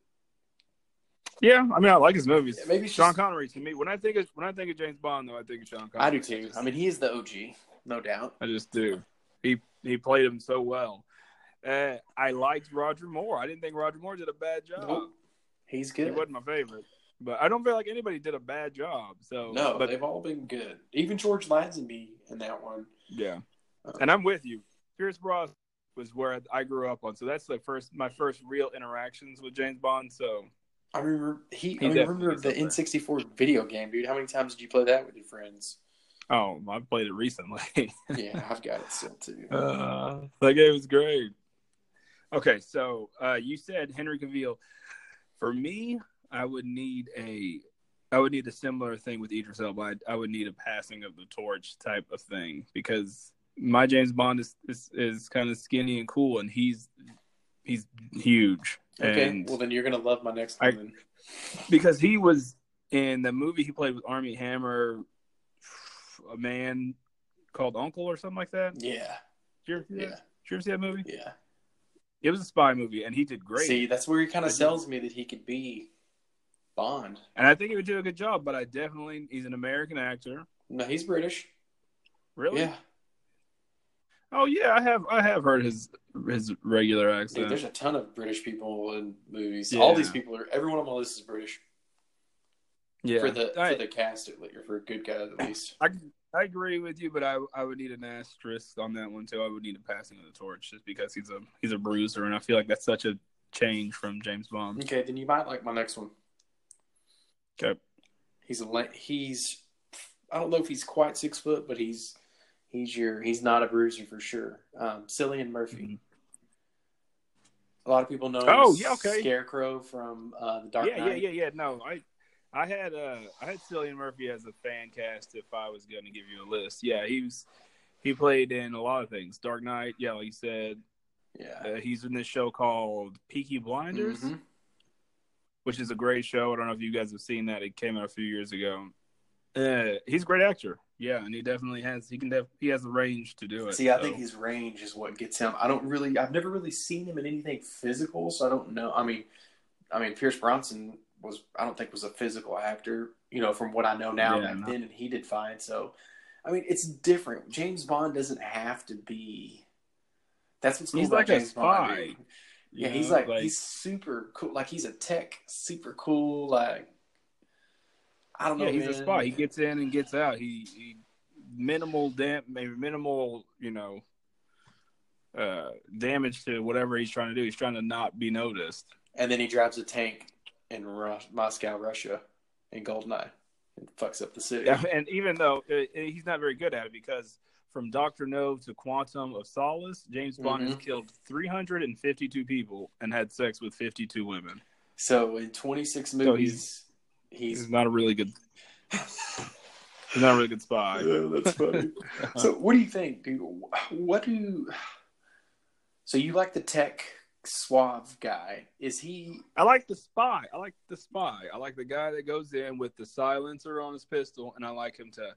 S1: Yeah, I mean, I like his movies.
S2: Maybe
S1: Sean
S2: just-
S1: Connery to me. When I think of when I think of James Bond, though, I think of Sean Connery.
S2: I do too. I mean, he is the OG, no doubt.
S1: I just do. He he played him so well. Uh, I liked Roger Moore. I didn't think Roger Moore did a bad job.
S2: Nope. He's good.
S1: He wasn't my favorite, but I don't feel like anybody did a bad job. So
S2: No,
S1: but
S2: they've all been good. Even George Lazenby in that one.
S1: Yeah,
S2: Uh,
S1: and I'm with you. Pierce Brosnan was where I grew up on, so that's the first my first real interactions with James Bond. So
S2: I remember he.
S1: He
S2: I mean, remember the. N64 video game, dude. How many times did you play that with your friends?
S1: oh, I played it recently. [LAUGHS]
S2: Yeah, I've got it still too.
S1: uh, that game was great. Okay, so uh, you said Henry Cavill. For me, I would need a. I would need a similar thing with Idris Elba. I, I would need a passing of the torch type of thing because my James Bond is is, is kind of skinny and cool, and he's he's huge.
S2: Okay,
S1: and
S2: well then you're gonna love my next
S1: I-
S2: one.
S1: because he was in the movie he played with Armie Hammer, a man called Uncle or something like that. Did
S2: Yeah,
S1: you ever see that?
S2: yeah,
S1: Did you ever see that movie?
S2: yeah.
S1: It was a spy movie, and he did great.
S2: See, that's where he kind of sells me that he could be Bond.
S1: and I think he would do a good job. But I definitely he's an American actor.
S2: No, he's British.
S1: Really?
S2: Yeah,
S1: Oh yeah, I have I have heard his his regular
S2: Dude,
S1: accent.
S2: there's a ton of British people in movies.
S1: Yeah.
S2: All these people are. Everyone on my list is British
S1: yeah,
S2: for the
S1: I,
S2: for the cast at least, or for a good guy at least.
S1: I I agree with you, but I I would need an asterisk on that one too. I would need a passing of the torch just because he's a he's a bruiser, and I feel like that's such a change from James Bond.
S2: Okay, then you might like my next one.
S1: Okay.
S2: He's a he's I don't know if he's quite six foot, but he's he's your he's not a bruiser for sure. Um, Cillian Murphy.
S1: Mhm.
S2: A lot of people know
S1: Oh, yeah, okay.
S2: Scarecrow from uh, the Dark
S1: yeah,
S2: Knight.
S1: yeah, yeah, yeah. No, I, I had uh, I had Cillian Murphy as a fan cast. If I was going to give you a list, yeah, he was. He played in a lot of things. Dark Knight, yeah, like you said.
S2: Yeah.
S1: Uh, he's in this show called Peaky Blinders,
S2: Mhm.
S1: which is a great show. I don't know if you guys have seen that. It came out a few years ago. Uh, he's a great actor. Yeah, and he definitely has. He can. Def, he has the range to do it.
S2: See, I
S1: so.
S2: think his range is what gets him. I don't really, I've never really seen him in anything physical, so I don't know. I mean, I mean, Pierce Brosnan was, I don't think was a physical actor, you know, from what I know now.
S1: Yeah,
S2: back
S1: no.
S2: then, and he did fine. So, I mean, it's different. James Bond doesn't have to be. That's what's cool
S1: He's like a
S2: James Bond.
S1: spy. You
S2: Yeah, he's
S1: know,
S2: like, he's super cool. Like he's a tech, super cool. Like I don't know.
S1: yeah, he's a spy. He gets in and gets out. He, he minimal dam, maybe minimal, you know, uh, damage to whatever he's trying to do. He's trying to not be noticed.
S2: and then he drives a tank in Rus- Moscow, Russia, in Goldeneye, and fucks up the city.
S1: Yeah, and even though uh, he's not very good at it, because from Doctor No to Quantum of Solace, James Bond has
S2: Mhm.
S1: killed 352 people and had sex with 52 women.
S2: So in 26
S1: So
S2: movies,
S1: He's
S2: he's.
S1: not a really good. He's not a really good spy. [LAUGHS]
S2: Yeah, that's funny. [LAUGHS] so what do you think, dude? What do? You, So you like the tech suave guy? Is he?
S1: I like the spy. I like the spy. I like the guy that goes in with the silencer on his pistol, and I like him to,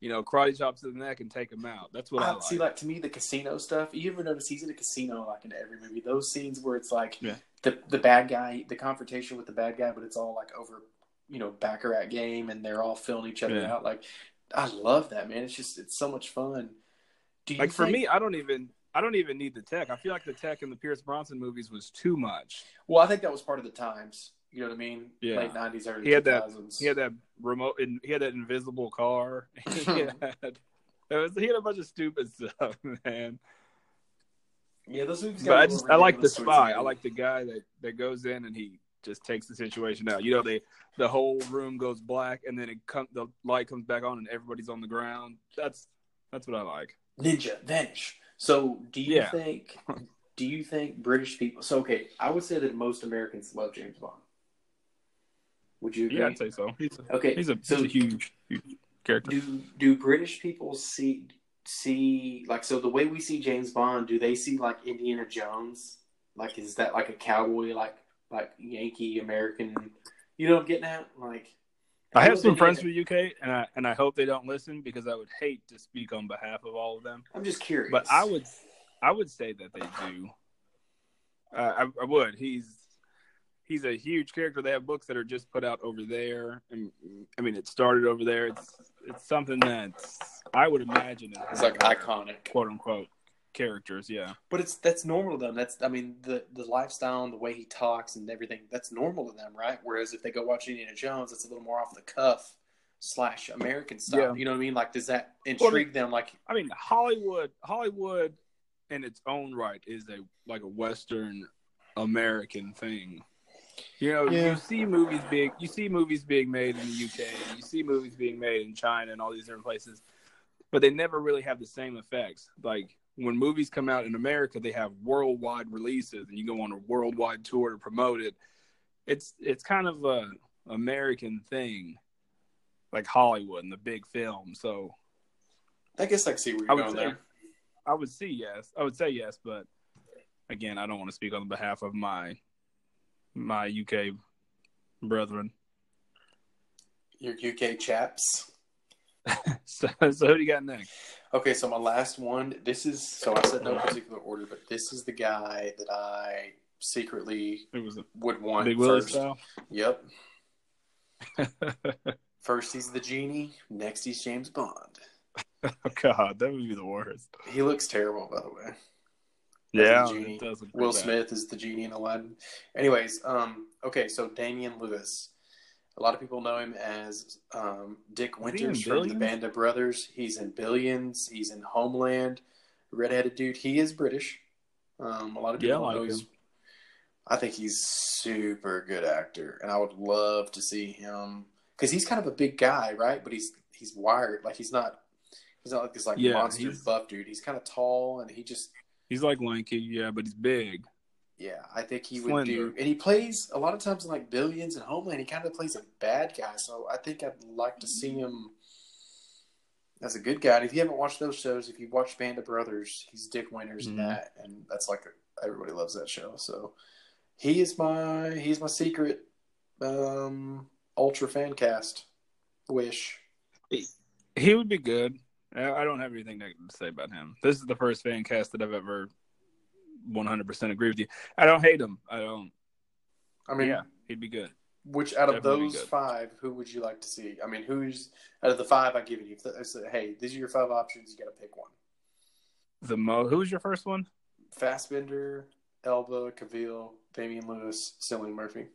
S1: you know, karate chops to the neck and take him out. That's what I,
S2: I
S1: like.
S2: see, like to me, the casino stuff. You ever notice he's in a casino like in every movie? Those scenes where it's like
S1: Yeah.
S2: the the bad guy, the confrontation with the bad guy, but it's all like over, you know, baccarat game, and they're all filling each other
S1: Yeah.
S2: out. Like, I love that man. It's just it's so much fun. Do you
S1: like for me, I don't even. I don't even need the tech. I feel like the tech in the Pierce Brosnan movies was too much.
S2: Well, I think that was part of the times. You know what I mean?
S1: Yeah.
S2: Late nineties, early
S1: He had that-
S2: 2000s.
S1: He had that remote, and he had that invisible car. [LAUGHS] he [LAUGHS] had, it was, he had a bunch of stupid stuff, [LAUGHS] man.
S2: yeah, those movies.
S1: But I just, I like the spy. I like the guy that that goes in and he just takes the situation out. You know, they the whole room goes black, and then it come the light comes back on, and everybody's on the ground. That's that's what I like.
S2: Ninja Vanish. So, do you
S1: Yeah.
S2: think? [LAUGHS] Do you think British people? So, okay, I would say that most Americans love James Bond. Would you agree?
S1: Yeah, I'd say so. He's a,
S2: Okay,
S1: he's a,
S2: so
S1: he's a huge, huge character.
S2: do do British people see see like so the way we see James Bond? Do they see like Indiana Jones? Like, is that like a cowboy, like like Yankee American? You know what I'm getting at? Like,
S1: I have some friends from the UK, and I and I hope they don't listen because I would hate to speak on behalf of all of them.
S2: I'm just curious.
S1: But I would, I would say that they do. Uh, I, I would. He's he's a huge character. They have books that are just put out over there, and I mean, it started over there. It's it's something that I would imagine is
S2: It's like iconic.
S1: quote unquote characters. Yeah,
S2: But it's that's normal to them. That's I mean the the lifestyle and the way he talks and everything. That's normal to them, right? Whereas if they go watch Indiana Jones, it's a little more off the cuff slash American style.
S1: Yeah.
S2: You know what I mean? Like, does that intrigue them? Like,
S1: I mean, Hollywood, Hollywood, in its own right, is a like a Western American thing. You know,
S2: Yeah.
S1: you see movies being you see movies being made in the UK, you see movies being made in China and all these different places, but they never really have the same effects. Like when movies come out in America, they have worldwide releases, and you go on a worldwide tour to promote it. It's it's kind of a American thing, like Hollywood and the big film. So
S2: I guess I can see where you're going
S1: say,
S2: there.
S1: I would see yes. I would say yes, but again, I don't want to speak on behalf of my my UK brethren.
S2: Your UK chaps. [LAUGHS]
S1: So, so who do you got next?
S2: Okay, so my last one. This is so I said no particular order, but this is the guy that I secretly
S1: It was
S2: would want
S1: Big Willie style.
S2: Yep. [LAUGHS] First he's the genie. Next he's James Bond.
S1: oh God, that would be the worst.
S2: He looks terrible, by the way.
S1: Yeah, it does look
S2: Will
S1: bad.
S2: Smith is the genie in Aladdin. Anyways, um, okay, so Damian Lewis. A lot of people know him as um, Dick Winters from the Band of Brothers. He's in Billions. He's in Homeland. Redheaded dude. He is British. Um, a lot of people Yeah,
S1: like
S2: know he's.
S1: him.
S2: I think he's super good actor, and I would love to see him because he's kind of a big guy, right? But he's he's wired. Like he's not he's not like this like
S1: Yeah,
S2: monster buff dude. He's kind of tall, and he just
S1: He's like lanky, yeah, but he's big.
S2: Yeah, I think he would do. And he plays a lot of times in like Billions and Homeland. He kind of plays a bad guy, so I think I'd like to see him as a good guy. And if you haven't watched those shows, if you watch Band of Brothers, he's Dick Winters in
S1: Mhm.
S2: that, and that's like a, everybody loves that show. So he is my he's my secret um, ultra fan cast wish.
S1: He he would be good. I I don't have anything negative to say about him. This is the first fan cast that I've ever 100% agree with you. I don't hate him. I don't.
S2: I mean,
S1: yeah, he'd be good.
S2: Which out of
S1: Definitely
S2: those five, who would you like to see? I mean, who's out of the five I've given you? I said, hey, these are your five options. You got to pick one.
S1: The Mo. Who was your first one?
S2: Fassbender, Elba, Cavill, Damian Lewis, Cillian Murphy.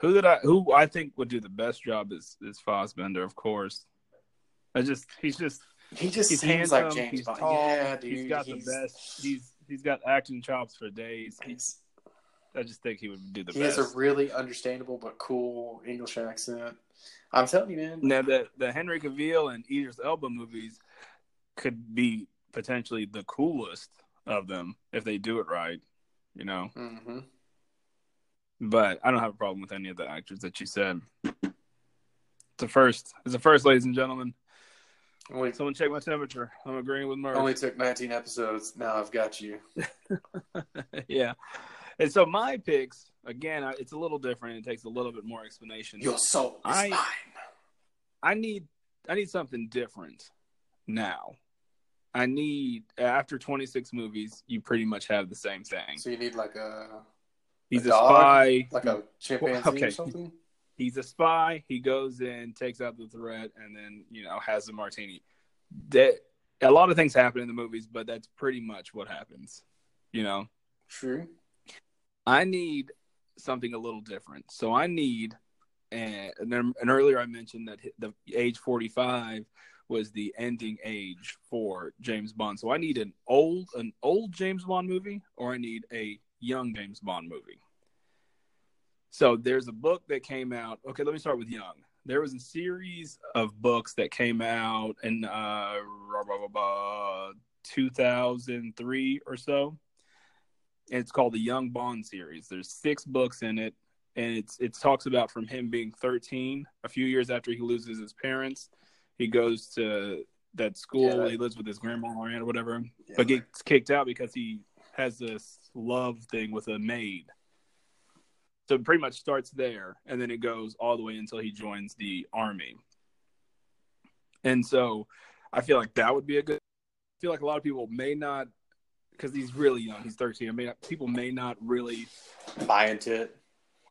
S1: Who did I? Who I think would do the best job is is Fassbender, of course. I just he's just
S2: He just
S1: he's
S2: seems
S1: handsome.
S2: like James
S1: he's
S2: Bond.
S1: tall.
S2: Yeah, dude.
S1: he's got the best. He's he's got acting chops for days. He's, I just think he would do the best.
S2: he
S1: best.
S2: has a really understandable but cool English accent. I'm telling you, man.
S1: Now the the Henry Cavill and Idris Elba movies could be potentially the coolest of them if they do it right, you know.
S2: hmm
S1: But I don't have a problem with any of the actors that you said. It's a first. It's a first, ladies and gentlemen.
S2: Only,
S1: Someone check my temperature. I'm agreeing with Murph.
S2: only took 19 episodes. Now I've got you. [LAUGHS]
S1: yeah. And so my picks again, it's a little different. It takes a little bit more explanation.
S2: Your soul is
S1: I-
S2: mine.
S1: I need I need something different now. I need after 26 movies, you pretty much have the same thing.
S2: So you need like a
S1: He's
S2: a
S1: a,
S2: dog?
S1: spy.
S2: like a chimpanzee
S1: okay.
S2: or something.
S1: He's a spy. He goes in, takes out the threat, and then you know has a martini. That a lot of things happen in the movies, but that's pretty much what happens. You know,
S2: True.
S1: I need something a little different. So I need, and, and then and earlier I mentioned that the age 45 was the ending age for James Bond. So I need an old an old James Bond movie or I need a young James Bond movie. So there's a book that came out. Okay, let me start with young. There was a series of books that came out in uh, 2003 or so. And it's called the Young Bond series. There's six books in it, and it's it talks about from him being 13, a few years after he loses his parents, he goes to that school.
S2: Yeah.
S1: He lives with his grandma or whatever,
S2: Yeah.
S1: but gets kicked out because he has this love thing with a maid. So it pretty much starts there, and then it goes all the way until he joins the army. And so, I feel like that would be a good. I feel like a lot of people may not, because he's really young. He's thirteen. I mean, people may not really
S2: buy into it.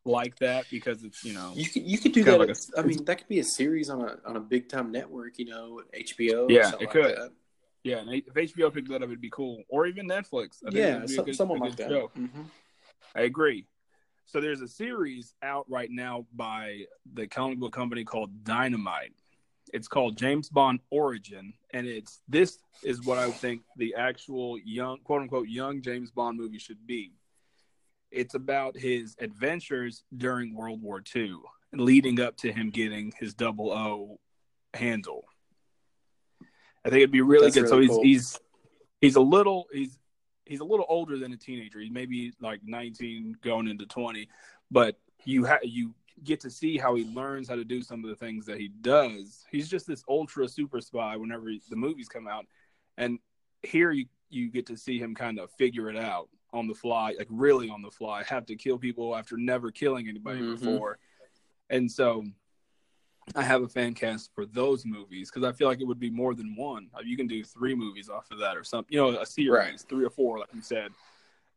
S1: like that because it's you know.
S2: You could you could do that.
S1: like a-
S2: I mean, that could be a series on a on a big time network. You know, HBO.
S1: Yeah,
S2: something
S1: it could.
S2: Like.
S1: Yeah, and if HBO picked that up, it'd be cool, or even Netflix. I think
S2: Yeah,
S1: that'd be a
S2: so,
S1: good-
S2: someone like that.
S1: show.
S2: hmm
S1: I agree. So there's a series out right now by the comic book company called Dynamite. It's called James Bond Origin, and it's this is what I think the actual young quote unquote young James Bond movie should be. It's about his adventures during World War II, leading up to him getting his double O handle. I think it'd be really
S2: That's
S1: good. so he's
S2: cool.
S1: he's he's a little he's he's a little older than a teenager. He's maybe like 19 going into 20, but you ha- you get to see how he learns how to do some of the things that he does. He's just this ultra super spy whenever the movies come out. And here you you get to see him kind of figure it out on the fly, like really on the fly, have to kill people after never killing anybody
S2: Mhm.
S1: before. And so I have a fan cast for those movies because I feel like it would be more than one. Uh, You can do three movies off of that or something, you know, a series,
S2: Right.
S1: three or four, like you said.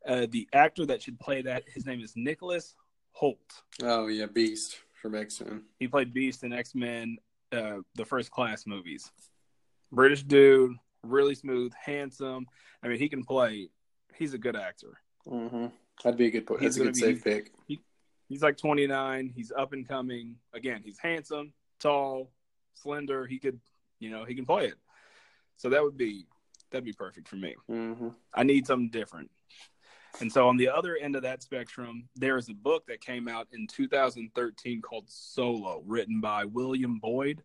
S1: Uh, the actor that should play that, his name is Nicholas Hoult.
S2: Oh yeah, Beast from X Men.
S1: He played Beast in X Men, uh, the first class movies. British dude, really smooth, handsome. I mean, he can play. He's a good actor.
S2: Mm-hmm. That'd be a good. That's a good
S1: be-
S2: safe pick.
S1: He's like 29. He's up and coming. Again, he's handsome, tall, slender. He could, you know, he can play it. So that would be that'd be perfect for me.
S2: Mm-hmm.
S1: I need something different. And so on the other end of that spectrum, there is a book that came out in 2013 called Solo, written by William Boyd.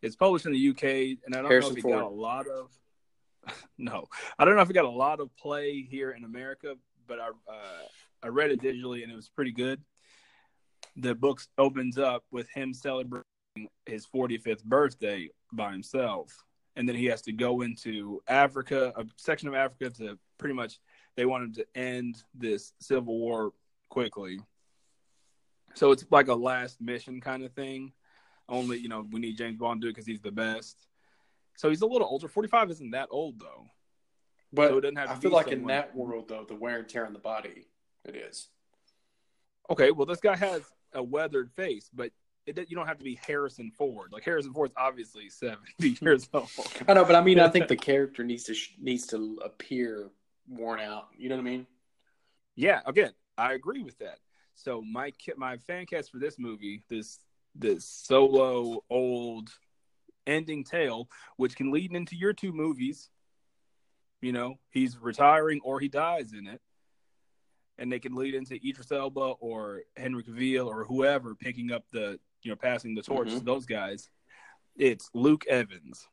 S1: It's published in the UK, and I don't
S2: Harrison
S1: know if it got a lot of [LAUGHS] no, I don't know if it got a lot of play here in America, but I uh, I read it digitally and it was pretty good. The book opens up with him celebrating his 45th birthday by himself, and then he has to go into Africa, a section of Africa, to pretty much they want him to end this civil war quickly. So it's like a last mission kind of thing. Only you know we need James Bond to do it because he's the best. So he's a little older. 45 isn't that old though.
S2: But
S1: So it doesn't have to
S2: I feel like in that world, though, the wear and tear on the body, it is.
S1: Okay, well this guy has a weathered face, but it, you don't have to be Harrison Ford. Like Harrison Ford's obviously 70 [LAUGHS] years old.
S2: I know, but I mean, I think [LAUGHS] the character needs to needs to appear worn out. You know what I mean?
S1: Yeah, again, I agree with that. So my my fan cast for this movie, this this solo old ending tale, which can lead into your two movies. You know, he's retiring or he dies in it, and they can lead into Idris Elba or Henry Cavill or whoever picking up the you know passing the torch to
S2: Mhm.
S1: those guys. It's Luke Evans.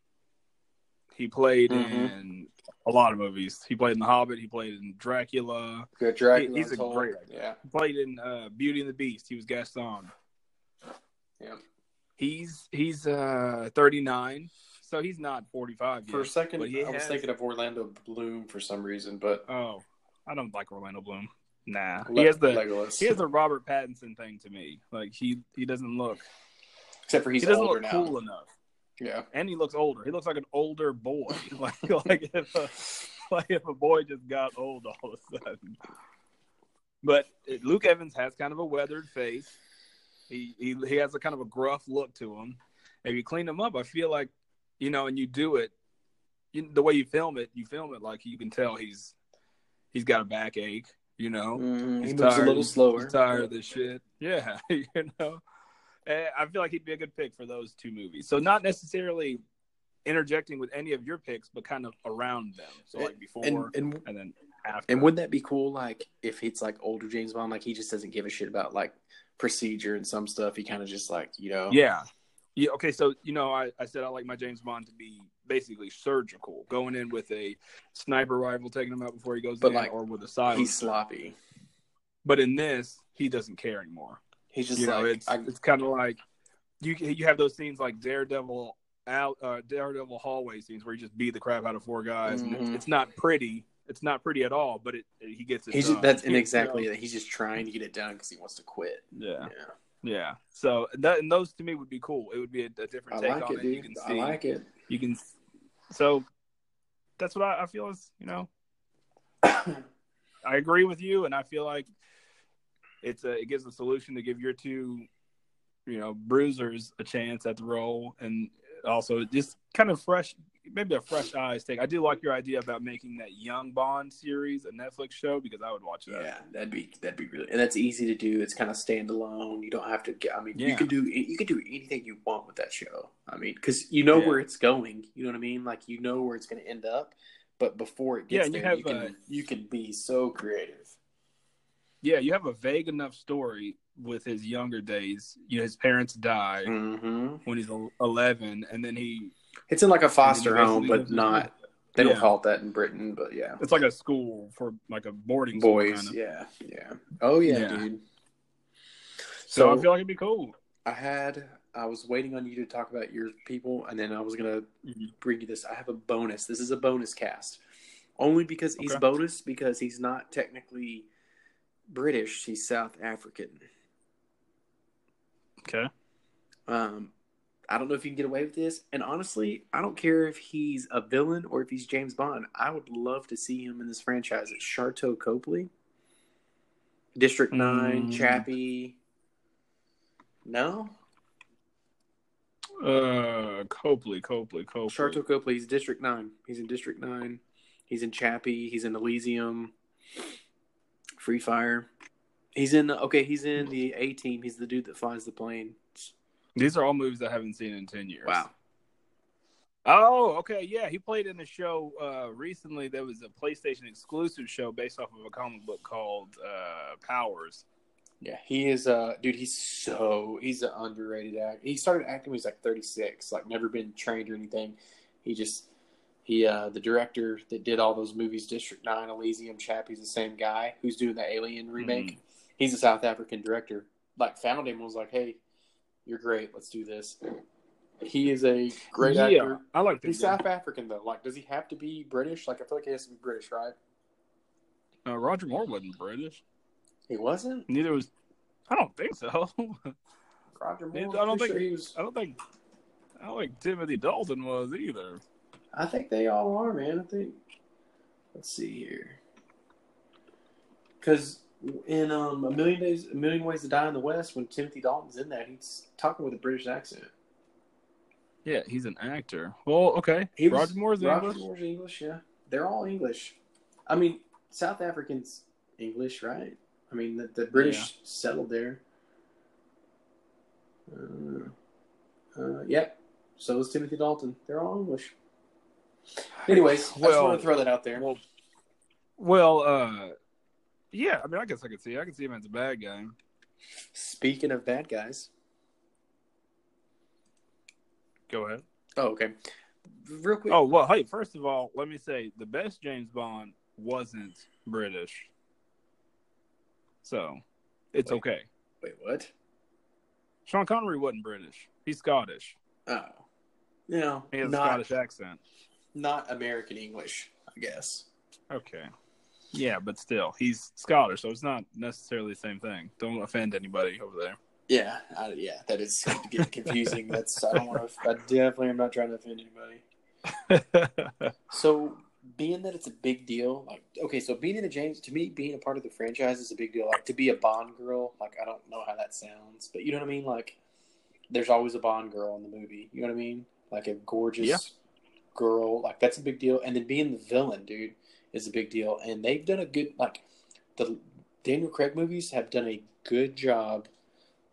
S1: He played
S2: Mhm.
S1: in a lot of movies. He played in The Hobbit. He played in Dracula.
S2: Good Dracula.
S1: he's a great.
S2: Yeah.
S1: played in uh, Beauty and the Beast. He was Gaston.
S2: Yeah.
S1: He's he's uh 39, so he's not 45 yet.
S2: For a second,
S1: but he
S2: I was thinking of Orlando Bloom for some reason, but
S1: Oh, I don't like Orlando Bloom. Nah,
S2: Le-
S1: he has the
S2: Legolas.
S1: he has the Robert Pattinson thing to me. Like he he doesn't look
S2: Except for he's
S1: he doesn't look
S2: now.
S1: cool enough,
S2: Yeah.
S1: and he looks older. He looks like an older boy. [LAUGHS] like like if a, like if a boy just got old all of a sudden. But Luke Evans has kind of a weathered face. He, he he has a kind of a gruff look to him. If you clean him up, I feel like you know, and you do it you, the way you film it. You film it like you can tell he's he's got a backache. You know,
S2: Mhm, He
S1: He's
S2: moves a little slower.
S1: He's tired of this shit. [LAUGHS] Yeah, [LAUGHS] you know. I feel like he'd be a good pick for those two movies. So not necessarily interjecting with any of your picks, but kind of around them. So like before
S2: And
S1: and,
S2: and
S1: then after.
S2: and wouldn't that be cool? Like if it's like older James Bond, like he just doesn't give a shit about like procedure and some stuff. He kind of just like you know.
S1: yeah. Yeah. Okay. So you know, I, I said I like my James Bond to be basically surgical, going in with a sniper rifle, taking him out before he goes
S2: But,
S1: in,
S2: like,
S1: or with a silence.
S2: He's sloppy.
S1: But in this, he doesn't care anymore.
S2: He's just
S1: you know, it's
S2: I,
S1: it's kind of like you you have those scenes like Daredevil out uh, Daredevil hallway scenes where you just beat the crap out of four guys, and it's,
S2: Mhm.
S1: it's not pretty. It's not pretty at all, but it, he gets it.
S2: he's
S1: done.
S2: just, that's and
S1: You
S2: exactly
S1: know?
S2: that. He's just trying to get it done because he wants to quit.
S1: Yeah,
S2: Yeah,
S1: yeah. So that and those to me would be cool. It would be a, a different take
S2: like
S1: on
S2: it,
S1: it. You
S2: dude.
S1: can
S2: I like it.
S1: You can. So that's what I, I feel is you know [COUGHS] I agree with you, and I feel like it's a it gives a solution to give your two, you know, bruisers a chance at the role, and also just kind of fresh, maybe a fresh eyes take. I do like your idea about making that Young Bond series a Netflix show because I would watch that.
S2: Yeah, that'd be that'd be really, and that's easy to do. It's kind of standalone. You don't have to. Get, I mean, you
S1: Yeah.
S2: can do you can do anything you want with that show. I mean, because you know
S1: Yeah.
S2: where it's going. You know what I mean? Like you know where it's going to end up. But before it
S1: Yeah,
S2: gets
S1: you
S2: there,
S1: have,
S2: you can
S1: uh,
S2: you can be so creative.
S1: Yeah, you have a vague enough story with his younger days. You know, his parents die
S2: hmm
S1: when he's eleven, and then he
S2: It's in like a foster home, but not. They don't call it that in Britain, but yeah,
S1: it's like a school for like a boarding school
S2: boys. Yeah, yeah. Oh yeah,
S1: Yeah.
S2: dude.
S1: So,
S2: So
S1: I feel like it'd be cool.
S2: I had I was waiting on you to talk about your people, and then I was gonna
S1: Mhm.
S2: bring you this. I have a bonus. This is a bonus cast, only because he's
S1: Okay.
S2: bonus because he's not technically British. He's South African.
S1: Okay.
S2: Um, I don't know if you can get away with this, and honestly, I don't care if he's a villain or if he's James Bond. I would love to see him in this franchise. It's Sharlto Copley, District Nine,
S1: Mm.
S2: Chappie. No,
S1: Uh, Copley, Copley, Copley.
S2: Sharlto Copley. He's District Nine. He's in District Nine. He's in Chappie. He's in Elysium. Free Fire. He's in. Okay, he's in the A Team. He's the dude that flies the plane.
S1: These are all movies I haven't seen in ten years.
S2: Wow.
S1: Oh, okay, yeah. He played in a show uh, recently that was a PlayStation exclusive show based off of a comic book called uh, Powers.
S2: Yeah, he is. Uh, dude, he's so he's an underrated actor. He started acting when he was like 36, like never been trained or anything. He just he uh the director that did all those movies, District Nine, Elysium, Chappie's the same guy who's doing the Alien remake. He's a South African director. Like found him and was like, hey, you're great. Let's do this. He is a great
S1: yeah,
S2: actor.
S1: I like
S2: He's
S1: this. guy.
S2: South African though. Like, does he have to be British? Like, I feel like he has to be British, right?
S1: Uh, Roger Moore wasn't British.
S2: He wasn't.
S1: Neither was. I don't think so. [LAUGHS]
S2: Roger Moore.
S1: I don't
S2: I'm
S1: think-
S2: sure he was.
S1: I don't think. I don't think Timothy Dalton was either.
S2: I think they all are, man. I think. Let's see here. Because in um, a million days, a million ways to die in the West, when Timothy Dalton's in that, he's talking with a British accent.
S1: Yeah, he's an actor. Well, okay.
S2: He was,
S1: Roger Moore's
S2: Roger
S1: English.
S2: Moore's English, yeah. They're all English. I mean, South Africans English, right? I mean, the, the British
S1: Yeah.
S2: settled there. Uh, uh, yep. So is Timothy Dalton. They're all English. Anyways, I just want to throw that out there.
S1: Well, well, uh, yeah. I mean, I guess I could see. I could see him as a bad guy.
S2: Speaking of bad guys.
S1: Go ahead.
S2: Oh, okay. Real quick.
S1: Oh well, hey. First of all, let me say the best James Bond wasn't British, so it's
S2: Wait.
S1: okay.
S2: Wait, what?
S1: Sean Connery wasn't British. He's Scottish.
S2: Oh. No,
S1: He has a Scottish accent.
S2: not American English, I guess.
S1: Okay. Yeah, but still, he's Scottish, so it's not necessarily the same thing. Don't offend anybody over there.
S2: Yeah, I, yeah, that is getting confusing. That's I don't want to. I definitely am not trying to offend anybody. [LAUGHS] So, being that it's a big deal, like okay, so being in the James to me, being a part of the franchise is a big deal. Like to be a Bond girl, like I don't know how that sounds, but you know what I mean. Like, there's always a Bond girl in the movie. You know what I mean? Like a gorgeous
S1: Yeah.
S2: Girl, like that's a big deal. And then being the villain, dude, is a big deal. And they've done a good like the Daniel Craig movies have done a good job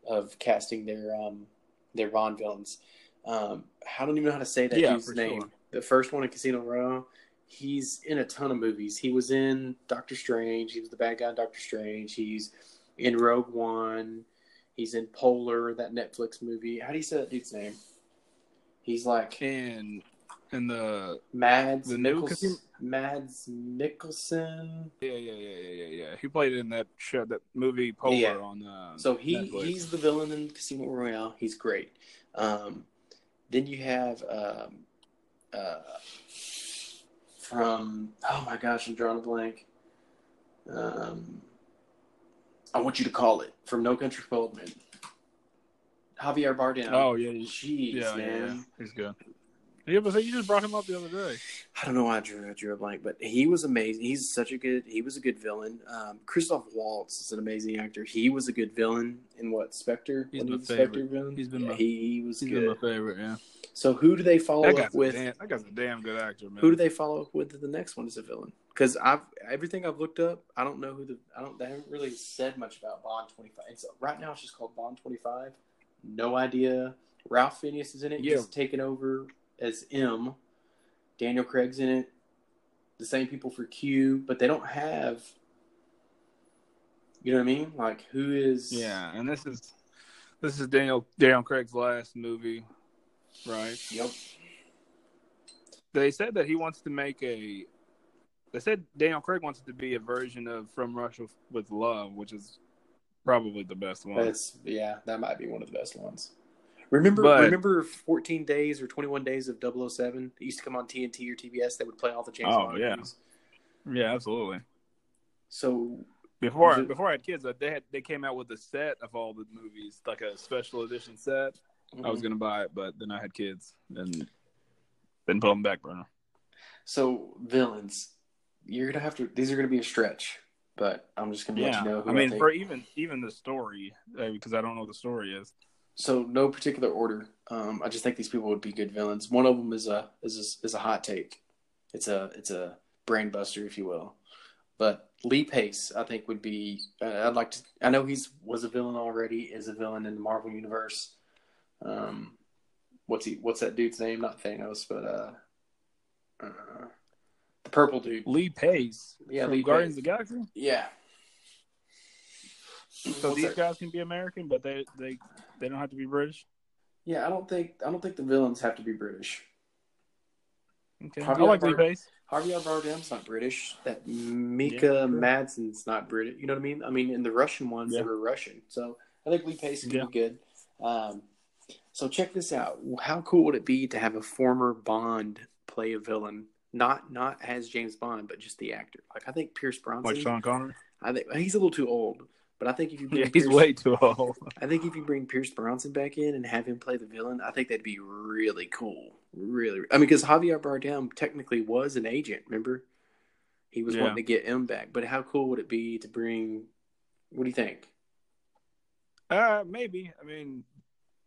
S2: of casting their um their Bond villains. Um, I don't even know how to say that
S1: Yeah,
S2: dude's name.
S1: sure.
S2: The first one in Casino Royale. He's in a ton of movies. He was in Doctor Strange. He was the bad guy in Doctor Strange. He's in Rogue One. He's in Polar, that Netflix movie. How do you say that dude's name? He's like
S1: And and the
S2: Mads
S1: the new
S2: Mads Mikkelsen.
S1: yeah yeah yeah yeah yeah yeah. He played in that show that movie Polar
S2: Yeah.
S1: on. Uh,
S2: So he
S1: Netflix.
S2: he's the villain in Casino Royale. He's great. Um, then you have um, uh, from oh my gosh, I'm drawing a blank. Um, I want you to call it from No Country for Old Men. Javier Bardem.
S1: Oh yeah, yeah,
S2: jeez,
S1: yeah,
S2: man.
S1: yeah, he's good. Yeah, but you just brought him up the other day.
S2: I don't know why I drew, I drew a blank, but he was amazing. He's such a good. He was a good villain. Um, Christoph Waltz is an amazing actor. He was a good villain in what Spectre?
S1: He's
S2: Wasn't
S1: my
S2: he the Spectre
S1: favorite.
S2: villain.
S1: He's been
S2: Yeah,
S1: my-
S2: he, he was
S1: He's
S2: good.
S1: been my favorite. Yeah,
S2: So who do they follow up with?
S1: a damn, that guy's a damn good actor, man.
S2: Who do they follow up with the next one as a villain? Because I've everything I've looked up, I don't know who the I don't. They haven't really said much about Bond twenty five. It's right now it's just called Bond twenty five. No idea. Ralph Fiennes is in it.
S1: Yeah.
S2: He's taking over as M. Daniel Craig's in it. The same people for Q, but they don't have. You know what I mean? Like who is?
S1: Yeah, and this is this is Daniel Daniel Craig's last movie, right?
S2: Yep.
S1: They said that he wants to make a. They said Daniel Craig wants it to be a version of From Russia with Love, which is probably the best one.
S2: That's yeah, that might be one of the best ones. Remember,
S1: But-
S2: remember, fourteen days or twenty one days of 007? It used to come on TNT or TBS. They would play all the James
S1: Oh,
S2: Bond
S1: yeah.
S2: movies.
S1: yeah, absolutely.
S2: So
S1: Before
S2: it-
S1: before I had kids, uh, they had they came out with a set of all the movies, like a special edition set. I
S2: Mm-hmm.
S1: was gonna buy it, but then I had kids and then put them back burner.
S2: so villains, you're gonna have to. These are gonna be a stretch, but I'm just gonna let you know. Who
S1: I mean,
S2: think.
S1: for even even the story, uh, because I don't know what the story is.
S2: So no particular order. Um, I just think these people would be good villains. One of them is a is a, is a hot take. It's a it's a brain buster, if you will. But Lee Pace, I think, would be. Uh, I'd like to. I know he's was a villain already. Is a villain in the Marvel universe. Um, what's he? What's that dude's name? Not Thanos, but uh, uh the purple dude.
S1: Lee Pace,
S2: Yeah, Lee
S1: Guardians
S2: Pace.
S1: of the Galaxy.
S2: Yeah.
S1: So
S2: What's
S1: these
S2: that?
S1: guys can be American, but they they they don't have to be British.
S2: Yeah, I don't think I don't think the villains have to be British.
S1: Okay,
S2: Probably
S1: I like
S2: Bart-
S1: Pace.
S2: Javier Bardem's not British. That Mika
S1: Yeah.
S2: Madsen's not British. You know what I mean? I mean, in the Russian ones,
S1: Yeah.
S2: they were Russian. So I think Lee Pace could
S1: Yeah.
S2: be good. Um, so check this out. How cool would it be to have a former Bond play a villain? Not not as James Bond, but just the actor. Like I think Pierce Brosnan.
S1: Like Sean Connery.
S2: I think he's a little too old. But I think if you [LAUGHS] bring
S1: Yeah, he's
S2: Pierce-
S1: way too old. [LAUGHS]
S2: I think if you bring Pierce Brosnan back in and have him play the villain, I think that'd be really cool. Really, I mean, because Javier Bardem technically was an agent. Remember, he was
S1: Yeah.
S2: wanting to get M back. But how cool would it be to bring? What do you think?
S1: Uh, maybe. I mean,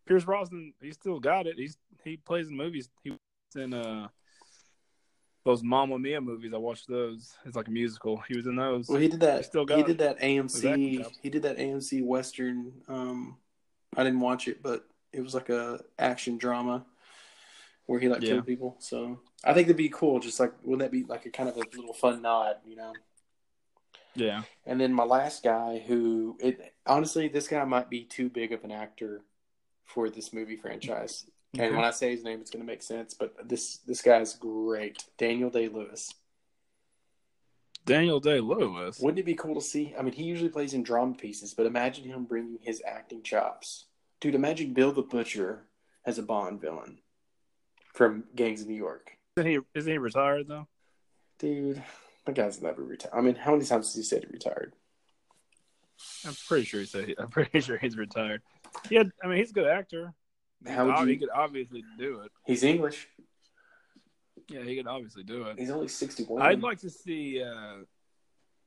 S1: Pierce Brosnan, he still got it. He's he plays in movies. He was in uh those Mamma Mia movies. I watched those. It's like a musical. He was in those.
S2: Well, he did that.
S1: He still got
S2: he did that AMC. He did that AMC Western. Um, I didn't watch it, but it was like a action drama where he like
S1: Yeah.
S2: killed people. So I think that'd be cool. Just like wouldn't that be like a kind of a little fun nod? You know.
S1: yeah.
S2: And then my last guy, who it honestly, this guy might be too big of an actor for this movie franchise. And
S1: Okay.
S2: when I say his name, it's going to make sense. But this this guy's great, Daniel Day Lewis.
S1: Daniel Day Lewis.
S2: Wouldn't it be cool to see? I mean, he usually plays in drama pieces, but imagine him bringing his acting chops, dude. Imagine Bill the Butcher as a Bond villain from Gangs of New York,
S1: Isn't he isn't he retired though?
S2: dude. That guy's never retired. I mean, how many times has he said he retired?
S1: I'm pretty sure he said he, I'm pretty sure he's retired. Yeah, I mean he's a good actor.
S2: How would you-
S1: He could obviously do it.
S2: He's English.
S1: Yeah, he could obviously do it.
S2: He's only sixty-one.
S1: I'd like to see. uh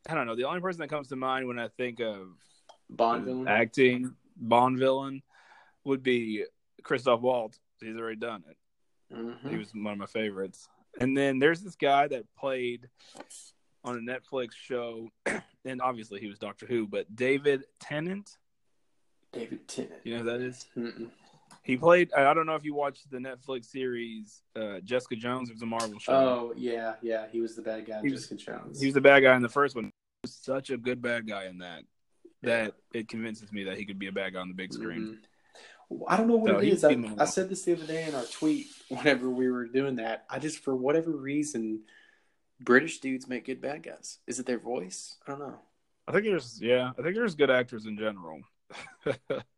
S1: I don't know. The only person that comes to mind when I think of
S2: Bond villain.
S1: acting Bond villain would be Christoph Waltz. He's already done it.
S2: Mhm.
S1: He was one of my favorites. And then there's this guy that played on a Netflix show. [CLEARS THROAT] and obviously he was Doctor Who, but David Tennant.
S2: David Tennant.
S1: You know who that is?
S2: Mm-mm.
S1: He played. I don't know if you watched the Netflix series uh, Jessica Jones. It was a Marvel show.
S2: Oh yeah, yeah. He was the bad guy in
S1: was-
S2: Jessica Jones.
S1: He was the bad guy in the first one. He was such a good bad guy in that that it convinces me that he could be a bad guy on the big screen.
S2: Mhm. Well, I don't know what
S1: So
S2: it is. I, I said this the other day in our tweet [LAUGHS] whenever we were doing that. I just, for whatever reason, British dudes make good bad guys. Is it their voice? I don't know.
S1: I think there's yeah, I think there's good actors in general. [LAUGHS]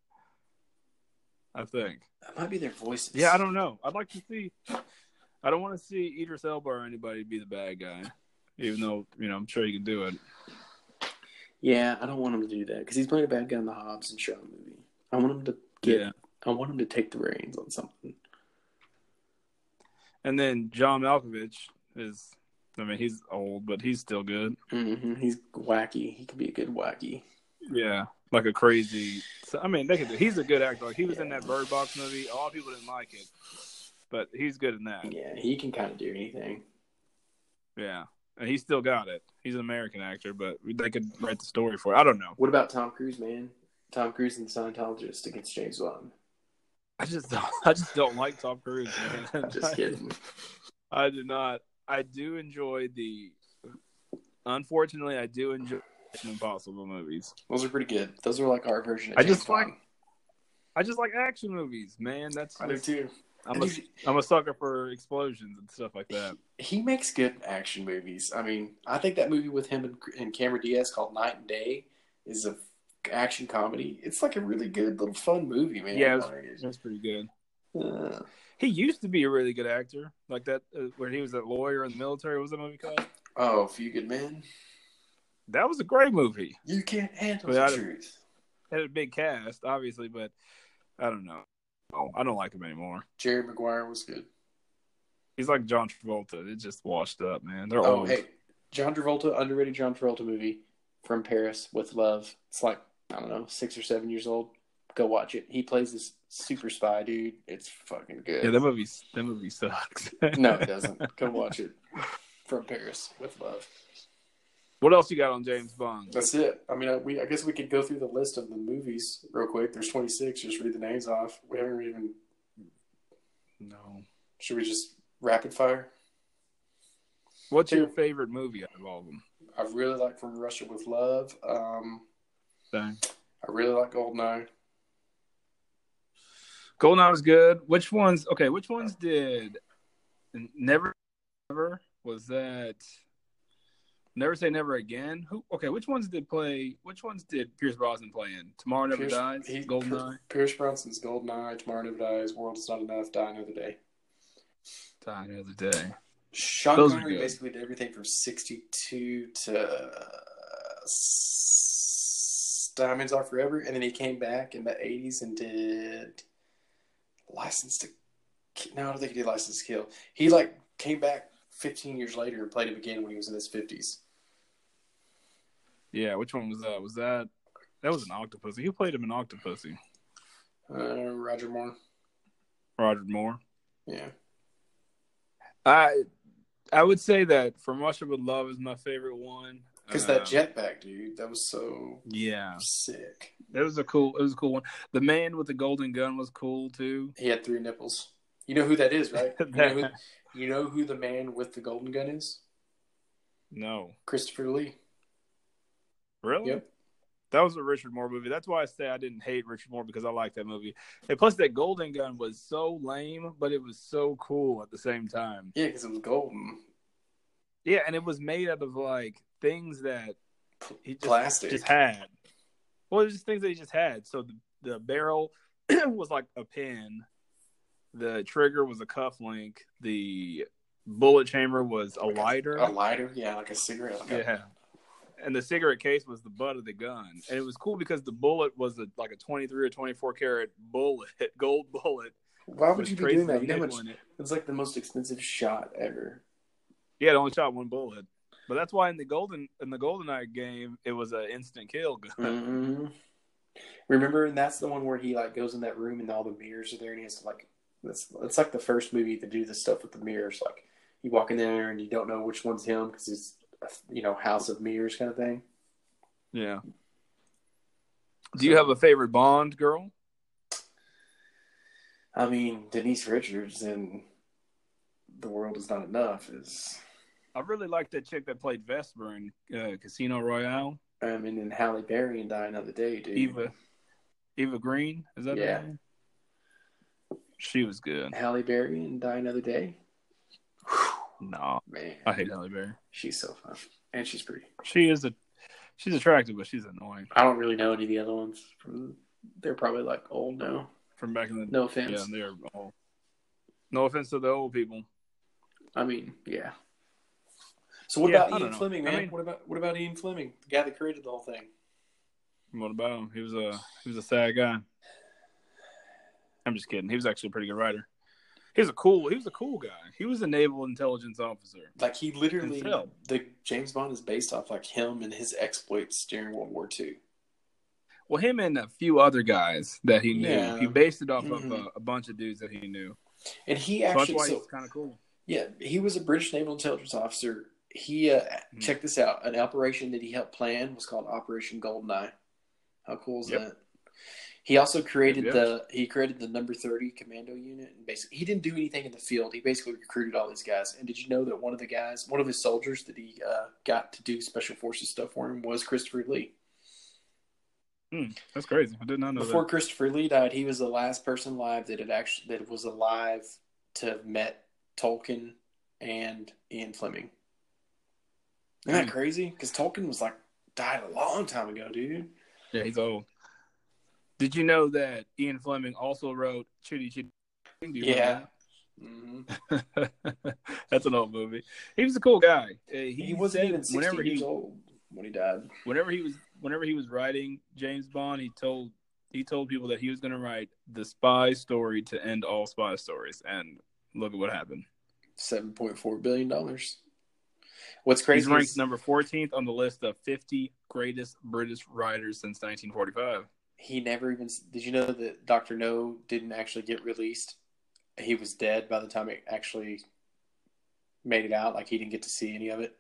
S1: I think.
S2: That might be their voices.
S1: Yeah, I don't know. I'd like to see. I don't want to see Idris Elba or anybody be the bad guy, even though you know I'm sure he can do it.
S2: Yeah, I don't want him to do that because he's playing a bad guy in the Hobbs and Shaw movie. I want him to get.
S1: Yeah.
S2: I want him to take the reins on something.
S1: And then John Malkovich is. I mean, he's old, but he's still good.
S2: hmm He's wacky. He could be a good wacky.
S1: Yeah, like a crazy. So, I mean, they could. He's a good actor. Like he was in that Bird Box movie. All people didn't like it, but he's good in that.
S2: Yeah, he can kind of do anything.
S1: Yeah, and he still got it. He's an American actor, but they could write the story for it. I don't know.
S2: What about Tom Cruise, man? Tom Cruise and the Scientologist against James Bond.
S1: I just don't. I just don't like Tom Cruise. Man. [LAUGHS]
S2: I'm just kidding.
S1: I do not. I do enjoy the. Unfortunately, I do enjoy Mission Impossible movies.
S2: Those are pretty good. Those are like our version.
S1: I just like- I just like action movies, man. That's
S2: I do too.
S1: I'm a, I'm a sucker for explosions and stuff like that.
S2: he makes good action movies. I mean, I think that movie with him and, and Cameron Diaz called Night and Day is a action comedy. It's like a really good little fun movie, man.
S1: Yeah,
S2: Like,
S1: That's pretty good.
S2: uh,
S1: He used to be a really good actor, like that, uh, where he was that lawyer in the military. What was that movie called?
S2: oh, Few Good Men.
S1: That was a great movie.
S2: You can't handle
S1: Well,
S2: the truth.
S1: Had a big cast, obviously, but I don't know. Oh, I don't like him anymore.
S2: Jerry Maguire was good.
S1: He's like John Travolta. It just washed up, man. They're
S2: Oh,
S1: old.
S2: hey, John Travolta, underrated John Travolta movie from Paris with Love. It's like I don't know, six or seven years old. Go watch it. He plays this super spy dude. It's fucking good.
S1: Yeah, that movie. That movie sucks.
S2: no, it [LAUGHS] doesn't. Go watch it. From Paris with Love.
S1: What else you got on James Bond?
S2: That's it. I mean, I, we I guess we could go through the list of the movies real quick. There's 26. Just read the names off. We haven't even.
S1: No.
S2: Should we just rapid fire?
S1: What's your favorite movie out of all of them?
S2: I really like From Russia with Love. Um,
S1: Dang.
S2: I really like Goldeneye.
S1: Goldeneye was good. Which ones? Okay, which ones did Never Never was that? Never say never again. Who? Okay, which ones did play? Which ones did Pierce Brosnan play in? Tomorrow Never
S2: Pierce-
S1: Dies.
S2: he-
S1: Goldeneye.
S2: Pierce Brosnan's Goldeneye, Tomorrow Never Dies, World Is Not Enough, Die Another Day.
S1: Die Another Day.
S2: Sean
S1: Those
S2: Connery basically did everything from 62 to uh, Diamonds Are Forever, and then he came back in the 80s and did License to No, I don't think he did License to Kill. He, like, came back 15 years later and played him again when he was in his 50s.
S1: Yeah, which one was that? Was that that was an Octopussy? Who played him in Octopussy?
S2: Uh, Roger Moore.
S1: Roger Moore.
S2: Yeah.
S1: I I would say that From Russia with Love is my favorite one.
S2: Because
S1: Uh,
S2: that jetpack, dude, that was so
S1: Yeah,
S2: sick.
S1: that was a cool. It was a cool one. The man with the golden gun was cool too.
S2: He had three nipples. You know who that is, right? [LAUGHS] You know who, you know who the man with the golden gun is?
S1: no,
S2: Christopher Lee.
S1: Really.
S2: Yep.
S1: That was a Richard Moore movie. That's why I say I didn't hate Richard Moore because I liked that movie. And plus, that golden gun was so lame, but it was so cool at the same time.
S2: Yeah, because it was golden.
S1: Yeah, and it was made out of like things that he just,
S2: Plastic.
S1: just had. Well, it was just things that he just had. So the, the barrel [CLEARS THROAT] was like a pin. The trigger was a cuff link. The bullet chamber was a lighter.
S2: A lighter, yeah, like a cigarette. Like
S1: yeah. And the cigarette case was the butt of the gun. And it was cool because the bullet was a, like a 23 or 24 karat bullet, [LAUGHS] gold bullet.
S2: Why would you be doing that? You know much?
S1: it.
S2: It's like the most expensive shot ever.
S1: Yeah, it only shot one bullet. But that's why in the golden in the Goldeneye game, it was an instant kill gun.
S2: hmm Remember, and that's the one where he like goes in that room and all the mirrors are there, and he has to like. It's it's like the first movie to do this stuff with the mirrors. Like you walk in there and you don't know which one's him because a, you know house of mirrors kind of thing.
S1: Yeah. Do you have a favorite Bond girl?
S2: I mean, Denise Richards in The World Is Not Enough is.
S1: I really like that chick that played Vesper in uh, Casino Royale.
S2: I mean, in Halle Berry and Die Another Day, dude.
S1: Eva, Eva Green. Is that her
S2: Yeah.
S1: name? She was good.
S2: Halle Berry and Die Another Day.
S1: No,
S2: Man,
S1: I hate Halle Berry.
S2: she's so fun, and she's pretty.
S1: She is a, she's attractive, but she's annoying.
S2: I don't really know any of the other ones. From, they're probably like old now.
S1: From back in the
S2: No offense.
S1: yeah, they're all. No offense to the old people.
S2: I mean, yeah. So what
S1: Yeah,
S2: about Ian. Fleming,
S1: I
S2: man?
S1: mean-
S2: what about what about Ian Fleming, the guy that created the whole thing?
S1: What about him? He was a he was a sad guy. I'm just kidding. He was actually a pretty good writer. He was a cool. He was a cool guy. He was a naval intelligence officer.
S2: Like he literally,
S1: Himself.
S2: the James Bond is based off like him and his exploits during World War II.
S1: Well, him and a few other guys that he knew.
S2: Yeah.
S1: He based it off of
S2: Mhm.
S1: a, a bunch of dudes that he knew.
S2: And he actually, so,
S1: he's kind of cool.
S2: yeah, he was a British naval intelligence officer. He uh,
S1: Mhm.
S2: check this out. An operation that he helped plan was called Operation Goldeneye. How cool is
S1: Yep.
S2: that? He also created
S1: Yep.
S2: the he created the number thirty commando unit and basically he didn't do anything in the field. He basically recruited all these guys. And did you know that one of the guys, one of his soldiers that he uh, got to do special forces stuff for him was Christopher Lee.
S1: Hmm, that's crazy. I did not know that.
S2: Before
S1: that.
S2: Christopher Lee died, he was the last person alive that had actually that was alive to have met Tolkien and Ian Fleming. Isn't that
S1: Hmm.
S2: crazy? Because Tolkien was like died a long time ago, dude.
S1: Yeah, he's old. Did you know that Ian Fleming also wrote Chitty Chitty? Do you
S2: Yeah.
S1: remember
S2: hmm? [LAUGHS]
S1: That's an old movie. He was a cool guy. Uh, He,
S2: He, wasn't even sixty
S1: whenever
S2: years
S1: he
S2: old when he died.
S1: whenever he was whenever he was writing James Bond, he told he told people that he was going to write the spy story to end all spy stories, and look at what happened.
S2: Seven point four billion dollars. What's crazy?
S1: He's ranked
S2: is
S1: number 14th on the list of 50 greatest British writers since 1945.
S2: He never even. Did you know that Doctor No didn't actually get released? He was dead by the time it actually made it out. Like he didn't get to see any of it.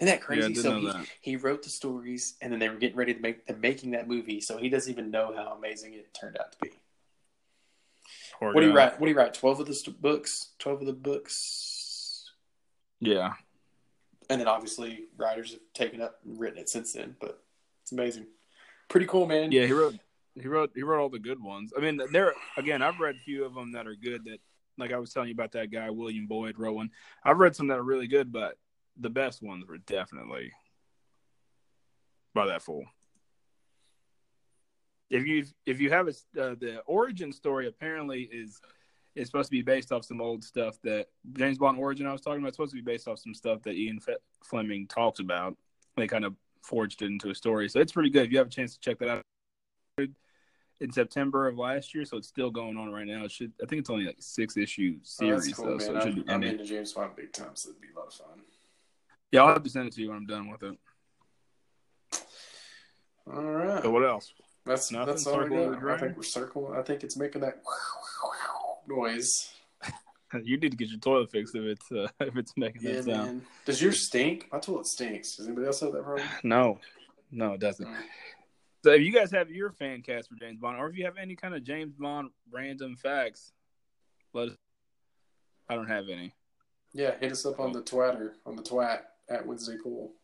S2: Isn't that
S1: Yeah,
S2: crazy?
S1: did
S2: so he,
S1: that.
S2: he wrote the stories, and then they were getting ready to make them making that movie. So he doesn't even know how amazing it turned out to be.
S1: Poor
S2: What do you write? What do you write? Twelve of the st- books. Twelve of the books,
S1: Yeah.
S2: and then obviously writers have taken up and written it since then. But it's amazing. Pretty cool, man.
S1: Yeah, he wrote he wrote he wrote all the good ones. I mean, there again, I've read a few of them that are good. That like I was telling you about that guy William Boyd one. I've read some that are really good, but the best ones were definitely by that fool. If you if you have a uh, the origin story apparently is is supposed to be based off some old stuff that James Bond origin I was talking about. Supposed to be based off some stuff that Ian Fleming talks about. They kind of forged it into a story, so it's pretty good. If you have a chance to check that out in September of last year, so it's still going on right now. It should I think it's only like six issue
S2: Oh,
S1: series
S2: that's cool,
S1: though, so it should
S2: I'm,
S1: be
S2: I'm into James Bond big time, so it'd be a lot of fun.
S1: Yeah, I'll have to send it to you when I'm done with it.
S2: All right.
S1: So what else?
S2: That's
S1: Nothing?
S2: that's all I
S1: Circle of
S2: got. I think we're circling. I think it's making that [LAUGHS] noise. [LAUGHS]
S1: You need to get your toilet fixed if it's uh, [LAUGHS] if it's making
S2: Yeah,
S1: that sound.
S2: man. Does yours stink? My toilet stinks. Does anybody else have that problem? [SIGHS]
S1: No, no, it doesn't. So if you guys have your fan cast for James Bond, or if you have any kind of James Bond random facts, let us. I don't have any.
S2: Yeah, hit us up on the twatter on the twat at Wednesday Pull.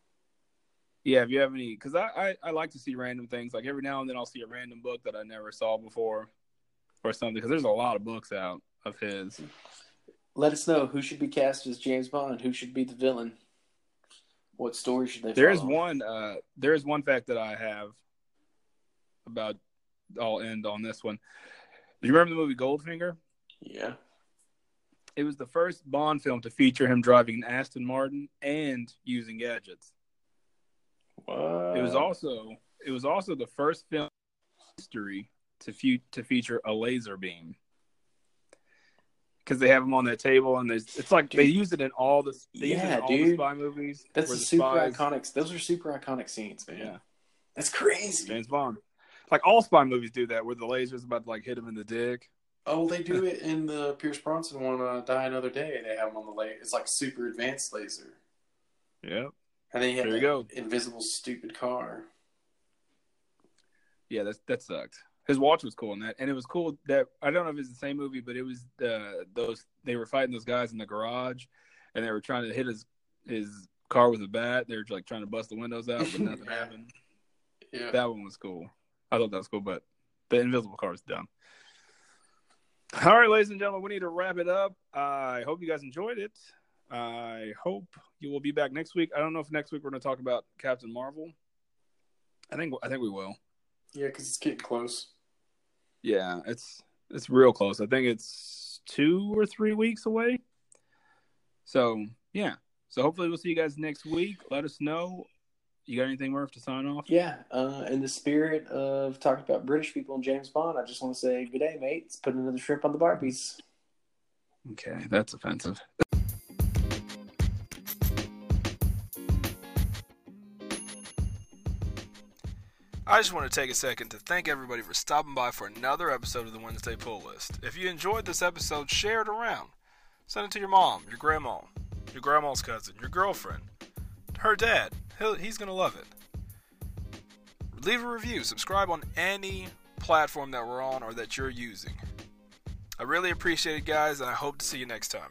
S1: Yeah, if you have any, because I, I I like to see random things. Like every now and then, I'll see a random book that I never saw before, or something. Because there's a lot of books out of his.
S2: Let us know who should be cast as James Bond. Who should be the villain? What story should they?
S1: There is
S2: follow?
S1: one. Uh, there is one fact that I have about. I'll end on this one. Do you remember the movie Goldfinger?
S2: Yeah.
S1: It was the first Bond film to feature him driving an Aston Martin and using gadgets.
S2: What?
S1: It was also it was also the first film in history to fe- to feature a laser beam. Because they have them on that table, and there's it's like they use it in all the they use it
S2: Yeah,
S1: in all the spy movies.
S2: That's
S1: the
S2: super
S1: spies-
S2: iconic. Those are super iconic scenes, man.
S1: Yeah,
S2: That's crazy.
S1: James Bond. Like all spy movies do that, where the laser's about to like hit him in the dick.
S2: Oh, they do [LAUGHS] it in the Pierce Brosnan one, uh, Die Another Day. They have them on the laser. It's like super advanced laser.
S1: Yep.
S2: And then you have
S1: There you go.
S2: invisible stupid car.
S1: Yeah, that that sucked. His watch was cool in that, and it was cool that I don't know if it's the same movie, but it was the those they were fighting those guys in the garage, and they were trying to hit his his car with a bat. They were like trying to bust the windows out, but nothing
S2: Yeah. [LAUGHS]
S1: happened.
S2: Yeah.
S1: That one was cool. I thought that was cool, but the invisible car is dumb. All right, ladies and gentlemen, we need to wrap it up. I hope you guys enjoyed it. I hope you will be back next week. I don't know if next week we're going to talk about Captain Marvel. I think I think we will.
S2: Yeah, because it's getting close.
S1: Yeah, it's it's real close. I think it's two or three weeks away. So yeah. So hopefully we'll see you guys next week. Let us know. You got anything, Murph, to sign off?
S2: Yeah, uh, in the spirit of talking about British people and James Bond, I just want to say good day, mates. Put another shrimp on the Barbies.
S1: Okay, that's offensive.
S6: I just want to take a second to thank everybody for stopping by for another episode of the Wednesday Pull List. If you enjoyed this episode, share it around. Send it to your mom, your grandma, your grandma's cousin, your girlfriend, her dad. He'll, he's going to love it. Leave a review, subscribe on any platform that we're on or that you're using. I really appreciate it, guys, and I hope to see you next time.